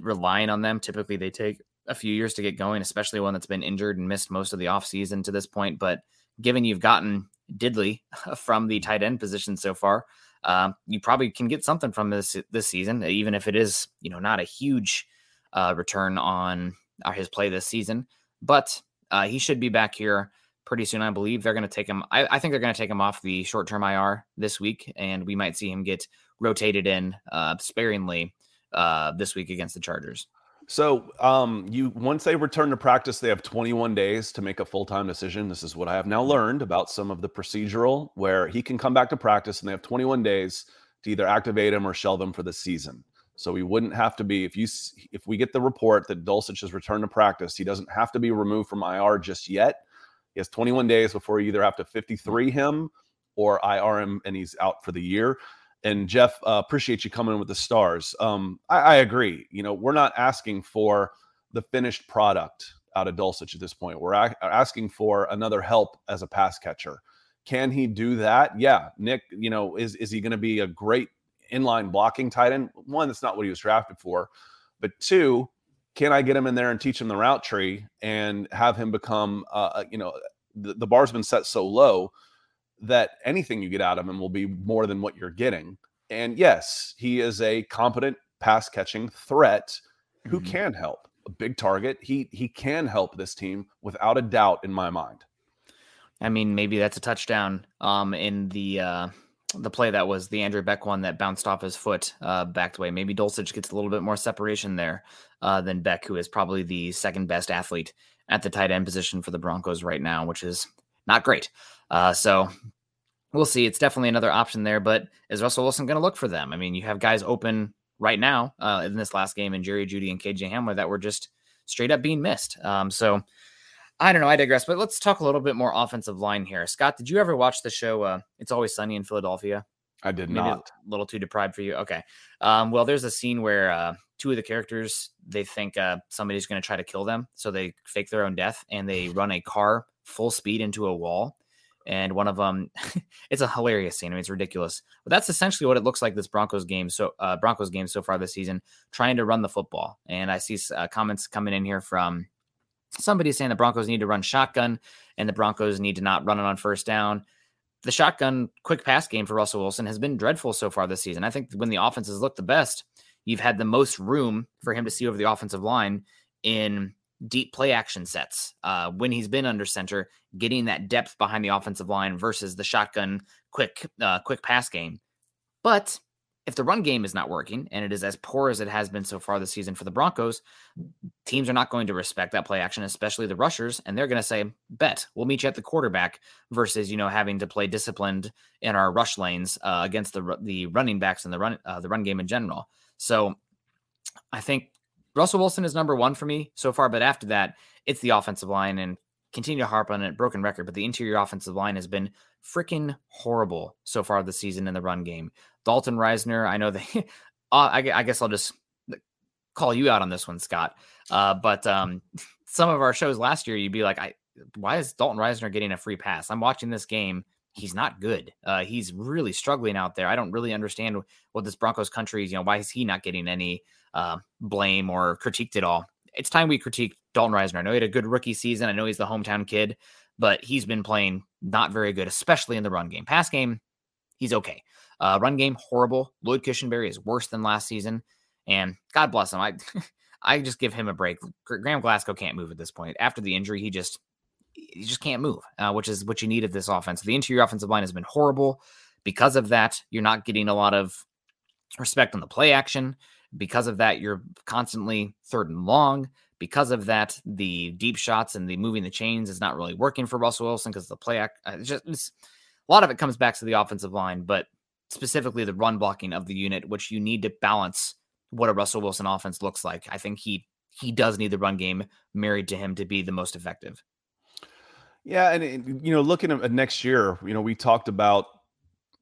Speaker 3: relying on them. Typically, they take a few years to get going, especially one that's been injured and missed most of the offseason to this point. But given you've gotten Diddley from the tight end position so far, uh, you probably can get something from this this season, even if it is you know not a huge uh, return on uh, his play this season. But uh, he should be back here pretty soon. I believe they're going to take him. I, I think they're going to take him off the short term IR this week, and we might see him get rotated in uh, sparingly uh, this week against the Chargers.
Speaker 4: So, um, you once they return to practice, they have 21 days to make a full time decision. This is what I have now learned about some of the procedural, where he can come back to practice, and they have 21 days to either activate him or shelve him for the season. So we wouldn't have to be if you if we get the report that Dulcich has returned to practice, he doesn't have to be removed from IR just yet. He has 21 days before you either have to 53 him or IR him, and he's out for the year. And Jeff, uh, appreciate you coming in with the stars. Um, I, I, agree. You know, we're not asking for the finished product out of Dulcich at this point. We're a- asking for another help as a pass catcher. Can he do that? Yeah, Nick. You know, is is he going to be a great inline blocking tight end? One, that's not what he was drafted for. But two, can I get him in there and teach him the route tree and have him become, uh, uh you know, the, the bar's been set so low that anything you get out of him will be more than what you're getting. And yes, he is a competent pass catching threat who mm-hmm. can help. A big target. He he can help this team without a doubt in my mind.
Speaker 3: I mean, maybe that's a touchdown um in the uh the play that was the Andrew Beck one that bounced off his foot uh backed away. Maybe Dulcich gets a little bit more separation there uh than Beck, who is probably the second best athlete at the tight end position for the Broncos right now, which is not great. Uh, so we'll see. It's definitely another option there, but is Russell Wilson going to look for them? I mean, you have guys open right now uh, in this last game in Jerry Jeudy and KJ Hamler that were just straight up being missed. Um, so I don't know. I digress, but let's talk a little bit more offensive line here. Scott, did you ever watch the show uh, It's Always Sunny in Philadelphia?
Speaker 4: I did Maybe not.
Speaker 3: A little too deprived for you. Okay. Um, well, there's a scene where uh, two of the characters they think uh, somebody's going to try to kill them, so they fake their own death and they run a car full speed into a wall and one of them it's a hilarious scene. I mean, it's ridiculous, but that's essentially what it looks like this Broncos game. So uh, Broncos game so far this season, trying to run the football. And I see uh, comments coming in here from somebody saying the Broncos need to run shotgun and the Broncos need to not run it on first down. The shotgun quick pass game for Russell Wilson has been dreadful so far this season. I think when the offenses look the best, you've had the most room for him to see over the offensive line in deep play action sets uh, when he's been under center, getting that depth behind the offensive line versus the shotgun quick uh, quick pass game. But if the run game is not working and it is as poor as it has been so far this season for the Broncos, teams are not going to respect that play action, especially the rushers, and they're going to say, "Bet we'll meet you at the quarterback," versus you know having to play disciplined in our rush lanes uh, against the the running backs and the run uh, the run game in general. So I think Russell Wilson is number one for me so far, but after that, it's the offensive line and continue to harp on it, broken record, but the interior offensive line has been freaking horrible so far this season in the run game. Dalton Risner, I know that, uh, I, I, guess I'll just call you out on this one, Scott. Uh, but um, some of our shows last year, you'd be like, I, why is Dalton Risner getting a free pass? I'm watching this game. He's not good. Uh, he's really struggling out there. I don't really understand what this Broncos country is. You know, why is he not getting any uh, blame or critiqued at all. It's time we critique Dalton Risner. I know he had a good rookie season. I know he's the hometown kid, but he's been playing not very good, especially in the run game. Pass game, he's okay. Uh, run game, horrible. Lloyd Cushenberry is worse than last season. And God bless him. I I just give him a break. Graham Glasgow can't move at this point. After the injury, he just he just can't move, uh, which is what you need of this offense. The interior offensive line has been horrible. Because of that, you're not getting a lot of respect on the play action. Because of that, you're constantly third and long. Because of that, the deep shots and the moving the chains is not really working for Russell Wilson because the play act, uh, just a lot of it comes back to the offensive line, but specifically the run blocking of the unit, which you need to balance what a Russell Wilson offense looks like. I think he he does need the run game married to him to be the most effective.
Speaker 4: Yeah, and you know, looking at next year, you know, we talked about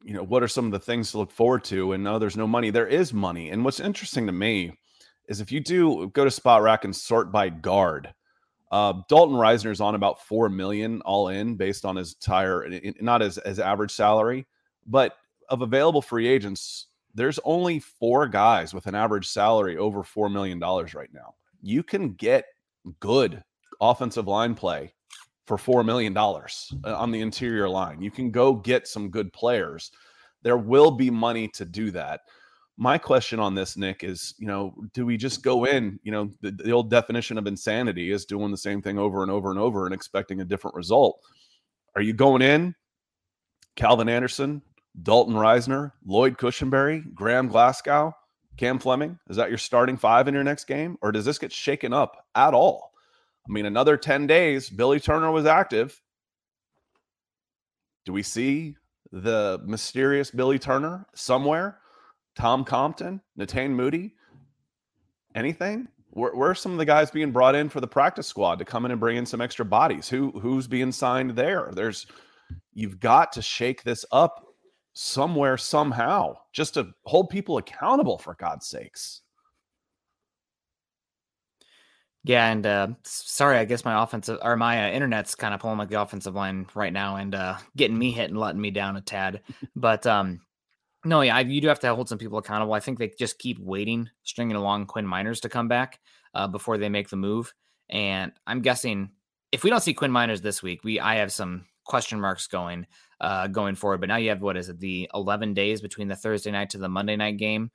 Speaker 4: you know, what are some of the things to look forward to? And no, there's no money. There is money. And what's interesting to me is if you do go to Spotrac and sort by guard, uh, Dalton Risner is on about four million all in based on his tire, not as as average salary, but of available free agents, there's only four guys with an average salary over four million dollars right now. You can get good offensive line play for $4 million uh, on the interior line. You can go get some good players There will be money to do that. My question on this, Nick, is you know, do we just go in? You know, the, the old definition of insanity is doing the same thing over and over and over and expecting a different result. Are you going in, Calvin Anderson, Dalton Risner, Lloyd Cushenberry, Graham Glasgow, Cam Fleming? Is that your starting five in your next game? Or does this get shaken up at all? I mean, another 10 days, Billy Turner was active. Do we see the mysterious Billy Turner somewhere? Tom Compton, Netane Muti, Anything? Where, where, are some of the guys being brought in for the practice squad to come in and bring in some extra bodies? Who who's being signed there? There's you've got to shake this up somewhere somehow just to hold people accountable for God's sakes.
Speaker 3: Yeah, and uh, sorry, I guess my offensive or my uh, internet's kind of pulling like the offensive line right now and uh, getting me hit and letting me down a tad. but um, no, yeah, you do have to hold some people accountable. I think they just keep waiting, stringing along Quinn Meinerz to come back uh, before they make the move. And I'm guessing if we don't see Quinn Meinerz this week, we I have some question marks going uh, going forward. But now you have what is it the 11 days between the Thursday night to the Monday night game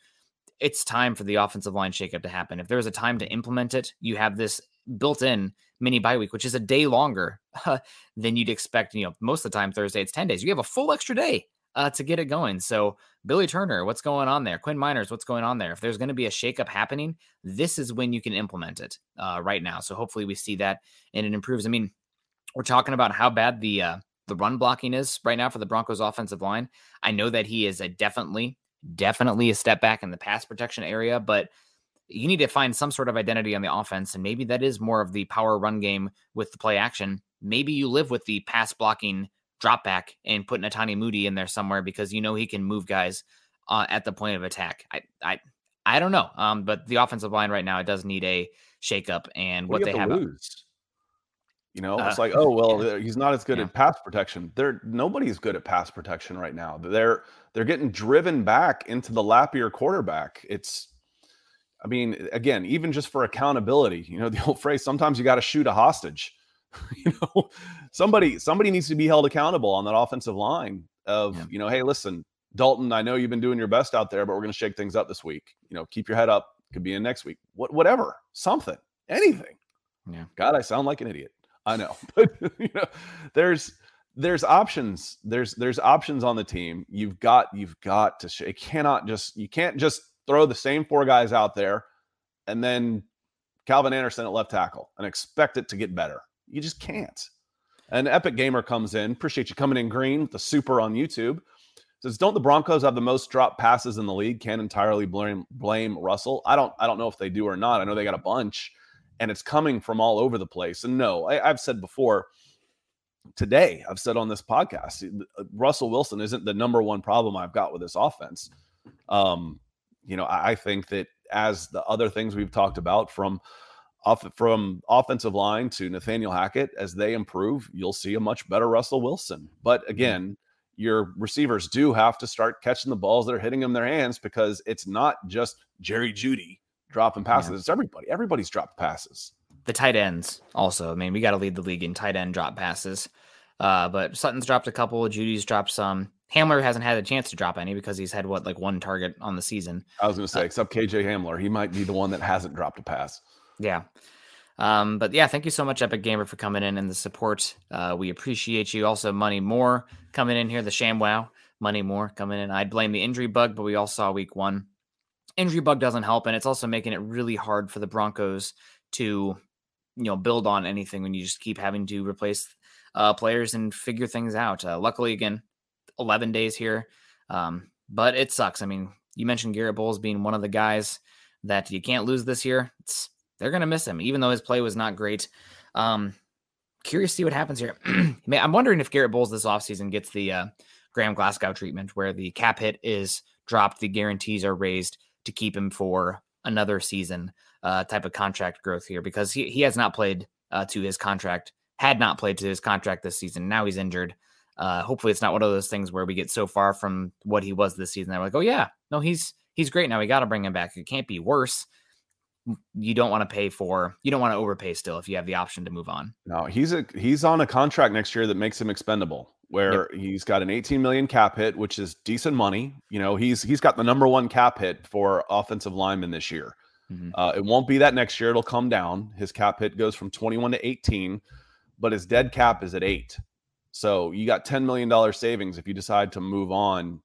Speaker 3: it's time for the offensive line shakeup to happen. If there's a time to implement it, you have this built in mini bye week, which is a day longer than you'd expect. You know, most of the time Thursday, it's 10 days. You have a full extra day uh, to get it going. So, Billy Turner, what's going on there? Quinn Meinerz, what's going on there? If there's going to be a shakeup happening, this is when you can implement it uh, right now. So, hopefully, we see that and it improves. I mean, we're talking about how bad the uh, the run blocking is right now for the Broncos offensive line. I know that he is a definitely definitely a step back in the pass protection area, but you need to find some sort of identity on the offense. And maybe that is more of the power run game with the play action. Maybe you live with the pass blocking drop back and put Netane Muti in there somewhere because you know he can move guys uh, at the point of attack. I, I, I don't know. Um, but the offensive line right now it does need a shakeup, and what, what they have.
Speaker 4: Lose? You know, uh, it's like, oh well, yeah. he's not as good yeah. at pass protection. There, nobody's good at pass protection right now. They're they're getting driven back into the lap of your quarterback. It's, I mean, again, even just for accountability, you know, the old phrase, sometimes you got to shoot a hostage. you know, somebody somebody needs to be held accountable on that offensive line of, yeah. you know, hey, listen, Dalton, I know you've been doing your best out there, but we're going to shake things up this week. You know, keep your head up. Could be in next week. What, whatever, something, anything.
Speaker 3: Yeah.
Speaker 4: God, I sound like an idiot. I know, but you know, there's there's options. There's there's options on the team. You've got you've got to. It cannot just you can't just throw the same four guys out there, and then Calvin Anderson at left tackle and expect it to get better. You just can't. An Epic Gamer comes in. Appreciate you coming in green the super on YouTube. Says, don't the Broncos have the most drop passes in the league? Can't entirely blame blame Russell. I don't I don't know if they do or not. I know they got a bunch, and it's coming from all over the place. And no, I, I've said before today I've said on this podcast, uh, Russell Wilson isn't the number one problem I've got with this offense. Um, you know, I, I think that as the other things we've talked about from off from offensive line to Nathaniel Hackett, as they improve, you'll see a much better Russell Wilson. But again, your receivers do have to start catching the balls that are hitting them in their hands because it's not just Jerry Jeudy dropping passes; yeah. it's everybody. Everybody's dropped passes
Speaker 3: the tight ends also. I mean, we got to lead the league in tight end drop passes. Uh, but Sutton's dropped a couple. Jeudy's dropped some. Hamler hasn't had a chance to drop any because he's had what like one target on the season.
Speaker 4: I was going to say, uh, except KJ Hamler, he might be the one that hasn't dropped a pass.
Speaker 3: Yeah. Um, but yeah, thank you so much, Epic Gamer, for coming in and the support. Uh, we appreciate you. Also, Money More coming in here, the ShamWow. Money More coming in. I'd blame the injury bug, but we all saw week one. Injury bug doesn't help, and it's also making it really hard for the Broncos to you know build on anything when you just keep having to replace uh, players and figure things out. Uh, luckily, again, 11 days here, um, but it sucks. I mean, you mentioned Garett Bolles being one of the guys that you can't lose this year. It's, they're going to miss him, even though his play was not great. Um, curious to see what happens here. I'm wondering if Garett Bolles this offseason gets the uh, Graham Glasgow treatment where the cap hit is dropped, the guarantees are raised to keep him for another season uh, type of contract growth here because he, he has not played uh, to his contract, had not played to his contract this season. Now he's injured. Uh, hopefully, it's not one of those things where we get so far from what he was this season. They're like, oh yeah, no, he's he's great now. We got to bring him back. It can't be worse. You don't want to pay for. You don't want to overpay still if you have the option to move on.
Speaker 4: No, he's a he's on a contract next year that makes him expendable. Where yep. he's got an 18 million cap hit, which is decent money. You know, he's he's got the number one cap hit for offensive linemen this year. Mm-hmm. Uh, it won't be that next year; it'll come down. His cap hit goes from 21 to 18, but his dead cap is at eight. So you got 10 million dollar savings if you decide to move on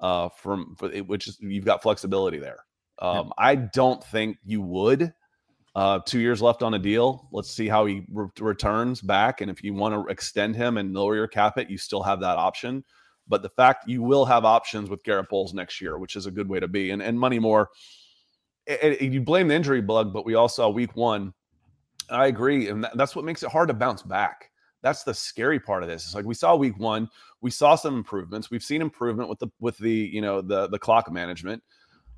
Speaker 4: uh, from which is you've got flexibility there. Um, yep. I don't think you would uh, two years left on a deal. Let's see how he re- returns back. And if you want to extend him and lower your cap it, you still have that option. But the fact you will have options with Garett Bolles next year, which is a good way to be. And, and Money More, it, it, you blame the injury bug, but we all saw week one. I agree. And that, that's what makes it hard to bounce back. That's the scary part of this. It's like we saw week one, we saw some improvements. We've seen improvement with the with the you know the the clock management.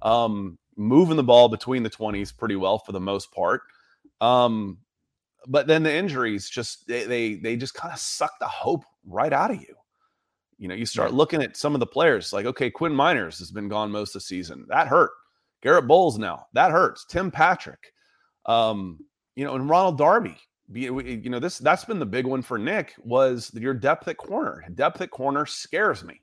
Speaker 4: Um, moving the ball between the 20s pretty well for the most part. Um, but then the injuries just they they, they just kind of suck the hope right out of you. You know, you start looking at some of the players like, okay, Quinn Meinerz has been gone most of the season. That hurt. Garett Bolles now. That hurts. Tim Patrick. Um, you know, and Ronald Darby. You know, this that's been the big one for Nick was your depth at corner. Depth at corner scares me.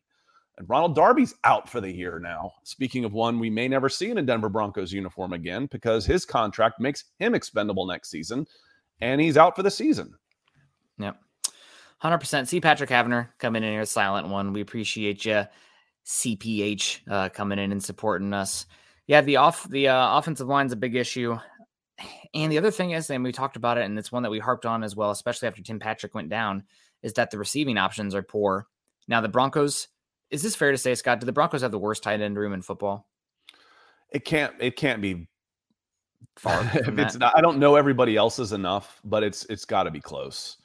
Speaker 4: And Ronald Darby's out for the year now. Speaking of one we may never see in a Denver Broncos uniform again because his contract makes him expendable next season and he's out for the season.
Speaker 3: Yep. 100%. See Patrick Havener coming in here, silent one. We appreciate you, CPH, uh, coming in and supporting us. Yeah, the off the uh, offensive line's a big issue. And the other thing is, and we talked about it, and it's one that we harped on as well, especially after Tim Patrick went down, is that the receiving options are poor. Now the Broncos is this fair to say, Scott? Do the Broncos have the worst tight end room in football?
Speaker 4: It can't. It can't be far. it's not, I don't know everybody else's enough, but it's it's got to be close.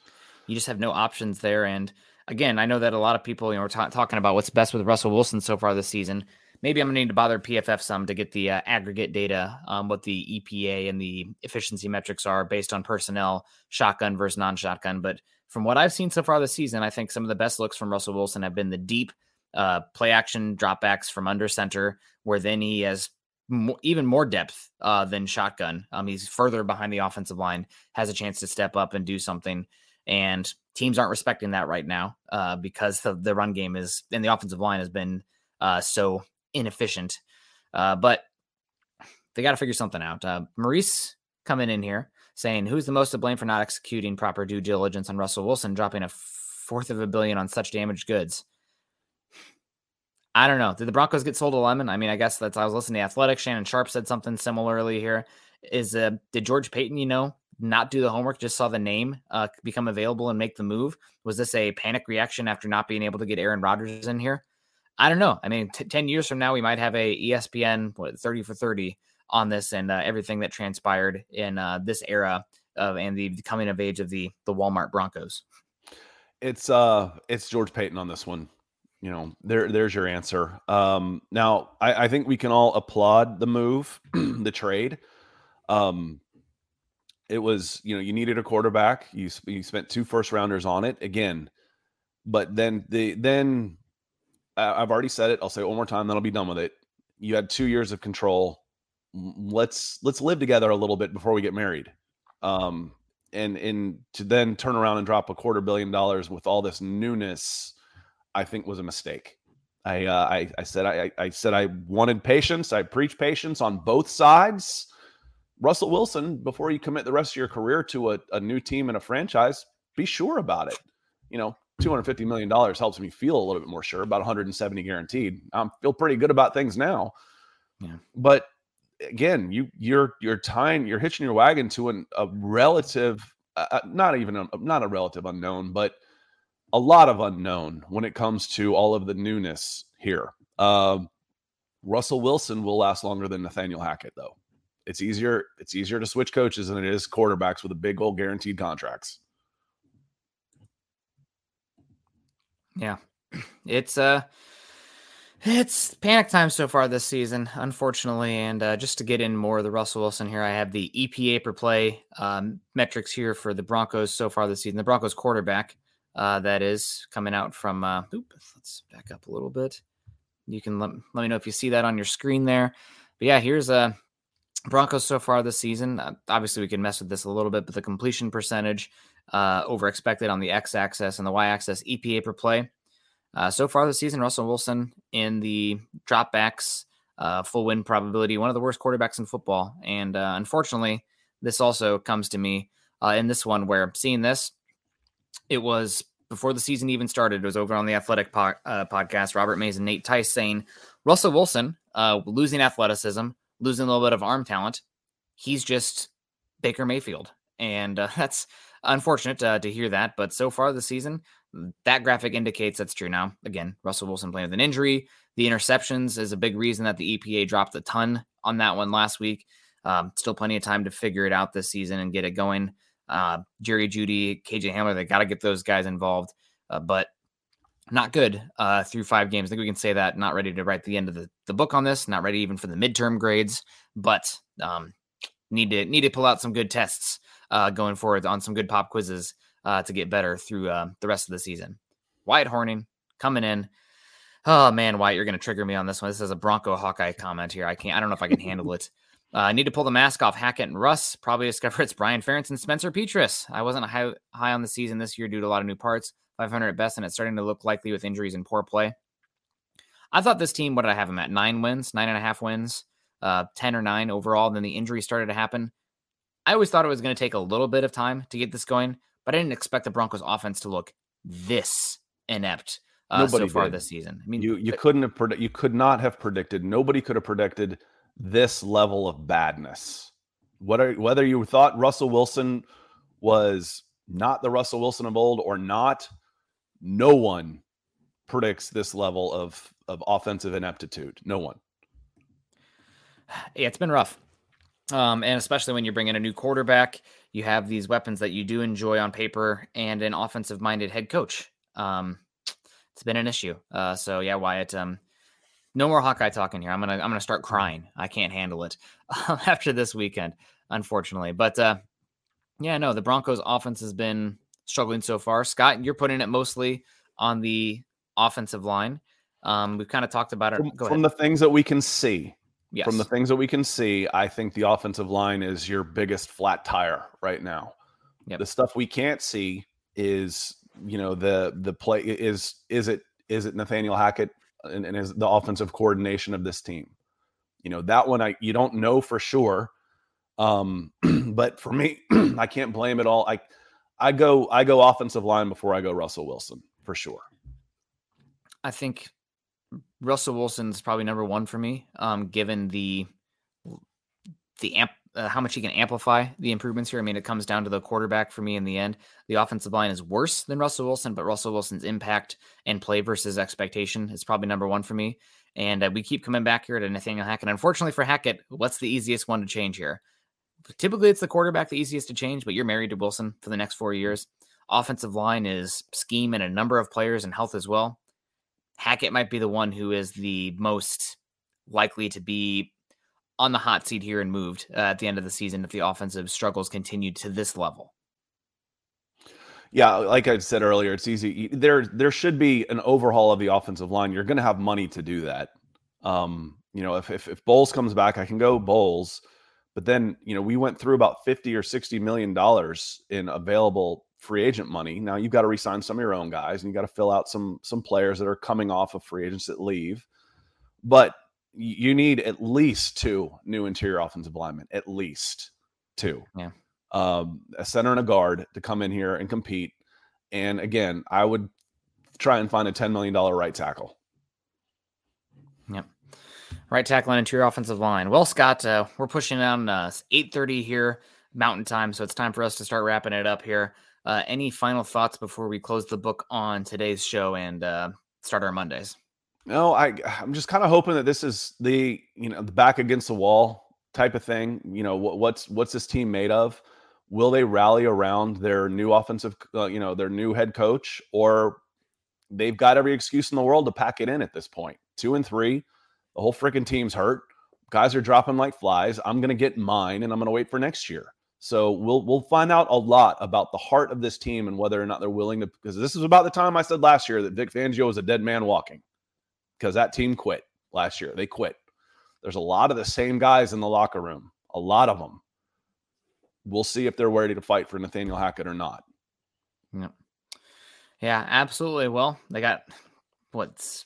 Speaker 3: You just have no options there, and again, I know that a lot of people, you know, are t- talking about what's best with Russell Wilson so far this season. Maybe I'm gonna need to bother PFF some to get the uh, aggregate data, um, what the EPA and the efficiency metrics are based on personnel, shotgun versus non-shotgun. But from what I've seen so far this season, I think some of the best looks from Russell Wilson have been the deep uh, play action dropbacks from under center, where then he has even more depth uh, than shotgun. Um, he's further behind the offensive line, has a chance to step up and do something. And teams aren't respecting that right now uh, because the, the run game is and the offensive line has been uh, so inefficient. Uh, but they got to figure something out. Uh, Maurice coming in here saying, "Who's the most to blame for not executing proper due diligence on Russell Wilson, dropping a fourth of a billion on such damaged goods?" I don't know. Did the Broncos get sold a lemon? I mean, I guess that's I was listening to Athletic. Shannon Sharpe said something similarly here. Is uh did George Paton, you know, not do the homework, just saw the name uh become available and make the move? Was this a panic reaction after not being able to get Aaron Rodgers in here? I don't know. I mean, t- 10 years from now, we might have a ESPN what 30 for 30 on this and uh, everything that transpired in uh, this era of and the coming of age of the the Walmart Broncos.
Speaker 4: It's uh it's George Paton on this one you know, there there's your answer. Um, now, I, I think we can all applaud the move, the trade. Um, it was, you know, you needed a quarterback. You you spent two first rounders on it again, but then the then I've already said it. I'll say it one more time. Then I'll be done with it. You had two years of control. Let's let's live together a little bit before we get married. Um, and and to then turn around and drop a quarter billion dollars with all this newness I think was a mistake. I, uh, I, I said I, I said I wanted patience. I preach patience on both sides. Russell Wilson, before you commit the rest of your career to a, a new team and a franchise, be sure about it. You know, $250 million helps me feel a little bit more sure, about 170 guaranteed. I feel pretty good about things now. Yeah. But again, you you're you're tying you're hitching your wagon to an, a relative, uh, uh not even a, not a relative unknown, but a lot of unknown when it comes to all of the newness here. Uh, Russell Wilson will last longer than Nathaniel Hackett, though. It's easier. It's easier to switch coaches than it is quarterbacks with a big old guaranteed contracts.
Speaker 3: Yeah, it's uh, it's panic time so far this season, unfortunately. And uh, just to get in more of the Russell Wilson here, I have the EPA per play um, metrics here for the Broncos so far this season. The Broncos quarterback uh, that is coming out from. Uh, oop, let's back up a little bit. You can let, let me know if you see that on your screen there. But yeah, here's a uh, Broncos so far this season. Uh, obviously, we can mess with this a little bit, but the completion percentage uh, over expected on the x axis and the y axis EPA per play. Uh, so far this season, Russell Wilson in the dropbacks, uh, full win probability, one of the worst quarterbacks in football. And uh, unfortunately, this also comes to me in this one where seeing this, it was before the season even started. It was over on the Athletic po- uh, podcast. Robert Mays and Nate Tice saying Russell Wilson uh, losing athleticism, losing a little bit of arm talent. He's just Baker Mayfield, and uh, that's unfortunate uh, to hear that. But so far this season, that graphic indicates that's true. Now, again, Russell Wilson playing with an injury. The interceptions is a big reason that the EPA dropped a ton on that one last week. Um, still plenty of time to figure it out this season and get it going. Uh, Jerry Jeudy, KJ Hamler, they got to get those guys involved. Uh, but not good uh, through five games. I think we can say that. Not ready to write the end of the, the book on this. Not ready even for the midterm grades, but um, need to need to pull out some good tests uh, going forward on some good pop quizzes uh, to get better through uh, the rest of the season. Wyatt Horning coming in. Oh man, Wyatt, you're going to trigger me on this one. This is a Bronco Hawkeye comment here. I can't. I don't know if I can handle it. Uh, I need to pull the mask off Hackett and Russ. Probably discover it's Brian Ferentz and Spencer Petras. I wasn't high high on the season this year due to a lot of new parts. 500 at best, and it's starting to look likely with injuries and poor play. I thought this team, what did I have them at? Nine wins, nine and a half wins, uh, 10 or nine overall. Then the injury started to happen. I always thought it was going to take a little bit of time to get this going, but I didn't expect the Broncos offense to look this inept uh, so far
Speaker 4: did.
Speaker 3: this season. I mean,
Speaker 4: you you couldn't have pred- you could not have predicted. Nobody could have predicted this level of badness. Whether whether you thought Russell Wilson was not the Russell Wilson of old or not, no one predicts this level of of offensive ineptitude. No one.
Speaker 3: Yeah, it's been rough. Um, and especially when you bring in a new quarterback, you have these weapons that you do enjoy on paper and an offensive minded head coach. Um, it's been an issue. Uh, so yeah, Wyatt, um, no more Hawkeye talking here. I'm gonna I'm gonna start crying. I can't handle it after this weekend, unfortunately. But uh, yeah, no, the Broncos offense has been struggling so far. Scott, you're putting it mostly on the offensive line. Um, we've kind of talked about it
Speaker 4: from, from the things that we can see.
Speaker 3: Yes.
Speaker 4: From the things that we can see, I think the offensive line is your biggest flat tire right now.
Speaker 3: Yep.
Speaker 4: The stuff we can't see is, you know, the the play is is it is it Nathaniel Hackett and, and is the offensive coordination of this team. You know, that one I you don't know for sure. Um, but for me, I can't blame it all. I I go I go offensive line before I go Russell Wilson for sure.
Speaker 3: I think Russell Wilson's probably number one for me, um, given the the amp uh, how much he can amplify the improvements here. I mean, it comes down to the quarterback for me in the end. The offensive line is worse than Russell Wilson, but Russell Wilson's impact and play versus expectation is probably number one for me. And uh, we keep coming back here to Nathaniel Hackett. Unfortunately for Hackett, what's the easiest one to change here? Typically, it's the quarterback the easiest to change, but you're married to Wilson for the next four years. Offensive line is scheme and a number of players and health as well. Hackett might be the one who is the most likely to be on the hot seat here and moved uh, at the end of the season if the offensive struggles continue to this level.
Speaker 4: Yeah, like I said earlier, it's easy. There, there should be an overhaul of the offensive line. You're going to have money to do that. Um, you know, if, if if Bolles comes back, I can go Bolles. But then, you know, we went through about fifty or sixty million dollars in available free agent money. Now you've got to resign some of your own guys, and you got to fill out some some players that are coming off of free agents that leave. But you need at least two new interior offensive linemen, at least two.
Speaker 3: Yeah.
Speaker 4: Um, a center and a guard to come in here and compete. And again, I would try and find a $10 million right tackle.
Speaker 3: Yep. Right tackle and interior offensive line. Well, Scott, uh, we're pushing on uh, 8.30 here mountain time. So it's time for us to start wrapping it up here. Uh, any final thoughts before we close the book on today's show and uh, start our Mondays?
Speaker 4: No, I I'm just kind of hoping that this is the you know the back against the wall type of thing. You know what, what's what's this team made of? Will they rally around their new offensive, uh, you know, their new head coach, or they've got every excuse in the world to pack it in at this point? Two and three, the whole freaking team's hurt. Guys are dropping like flies. I'm to get mine, and I'm to wait for next year. So we'll we'll find out a lot about the heart of this team and whether or not they're willing to. Because this is about the time I said last year that Vic Fangio was a dead man walking, because that team quit last year. They quit. There's a lot of the same guys in the locker room. A lot of them. We'll see if they're ready to fight for Nathaniel Hackett or not.
Speaker 3: Yeah, Yeah, absolutely. Well, they got what's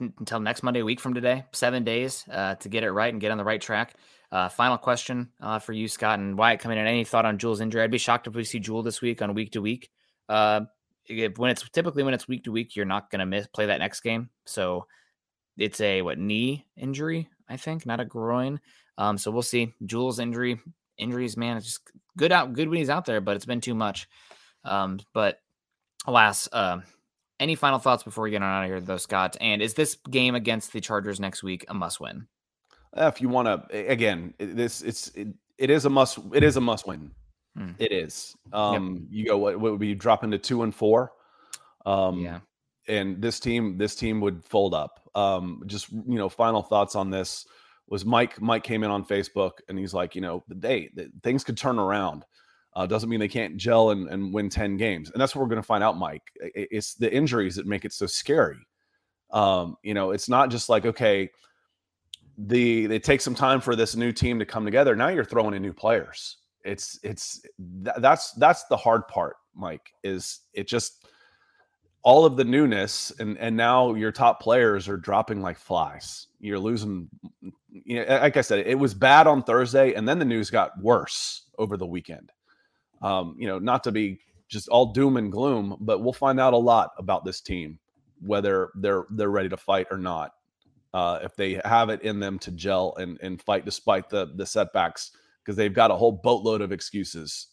Speaker 3: until next Monday, week from today, seven days uh, to get it right and get on the right track. Uh, final question uh, for you, Scott and Wyatt, coming in. Any thought on Jewell's injury? I'd be shocked if we see Jewell this week on week to week. Uh, when it's typically when it's week to week, you're not going to miss play that next game. So it's a what knee injury, I think, not a groin. Um, so we'll see. Jewell's injury, injuries, man, it's just good out, good when he's out there, but it's been too much. Um, but alas, uh, any final thoughts before we get on out of here, though, Scott? And is this game against the Chargers next week a must win?
Speaker 4: If you want to, again, this it's it, it is a must. It is a must win. Hmm. It is. Um, yep. You go. What, what would be drop into two and four? Um, yeah. And this team, this team would fold up. Um, just you know, final thoughts on this was Mike. Mike came in on Facebook and he's like, you know, they, they things could turn around. Uh, doesn't mean they can't gel and, and win 10 games. And that's what we're going to find out, Mike. It's the injuries that make it so scary. Um, you know, it's not just like, okay, the it takes some time for this new team to come together. Now you're throwing in new players. It's it's th- that's that's the hard part, Mike, is it just all of the newness and and now your top players are dropping like flies. You're losing you know, like I said, it was bad on Thursday and then the news got worse over the weekend um, you know, not to be just all doom and gloom, but we'll find out a lot about this team, whether they're they're ready to fight or not. Uh, if they have it in them to gel and and fight despite the the setbacks, because they've got a whole boatload of excuses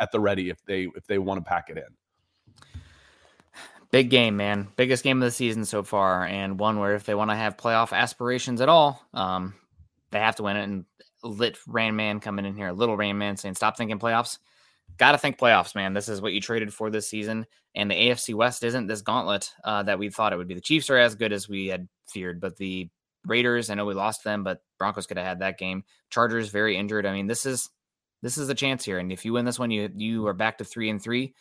Speaker 4: at the ready if they if they want to pack it in.
Speaker 3: Big game, man. Biggest game of the season so far, and one where if they want to have playoff aspirations at all, um, they have to win it. And lit Rain Man coming in here, little Rain Man saying, "Stop thinking playoffs." got to think playoffs, man. This is what you traded for this season. And the AFC West isn't this gauntlet uh, that we thought it would be. The Chiefs are as good as we had feared, but the Raiders, I know we lost them, but Broncos could have had that game. Chargers very injured. I mean, this is this is a chance here. And if you win this one, you you are back to three and three.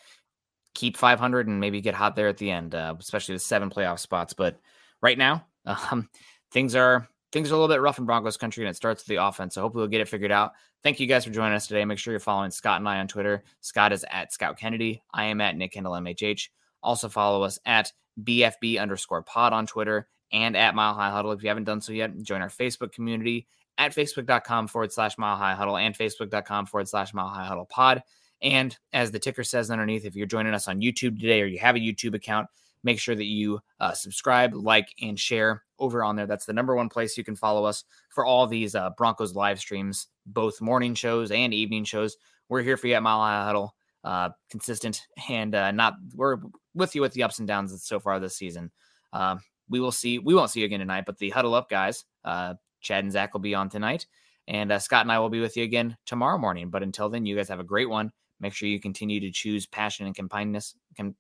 Speaker 3: Keep 500 and maybe get hot there at the end, uh, especially the seven playoff spots. But right now, um, things are things are a little bit rough in Broncos country, and it starts with the offense. So hopefully we'll get it figured out. Thank you guys for joining us today. Make sure you're following Scott and I on Twitter. Scott is at Scout Kennedy. I am at Nick Kendell MHH. Also follow us at BFB underscore pod on Twitter and at Mile High Huddle. If you haven't done so yet, join our Facebook community at facebook.com forward slash Mile High Huddle and facebook.com forward slash Mile High Huddle pod. And as the ticker says underneath, if you're joining us on YouTube today or you have a YouTube account, make sure that you uh, subscribe, like, and share over on there. That's the number one place you can follow us for all these uh, Broncos live streams, both morning shows and evening shows. We're here for you at Mile High Huddle, uh, consistent and uh, not. We're with you with the ups and downs so far this season. Um, we will see. We won't see you again tonight, but the Huddle Up guys, uh, Chad and Zach will be on tonight, and uh, Scott and I will be with you again tomorrow morning. But until then, you guys have a great one. Make sure you continue to choose passion and kindness, com-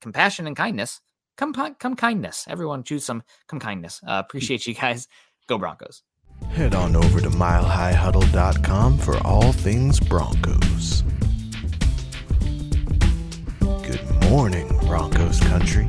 Speaker 3: compassion and kindness come come kindness. Everyone choose some come kindness. Uh, appreciate you guys. Go Broncos.
Speaker 2: Head on over to milehighhuddle.com for all things Broncos. Good morning, Broncos country.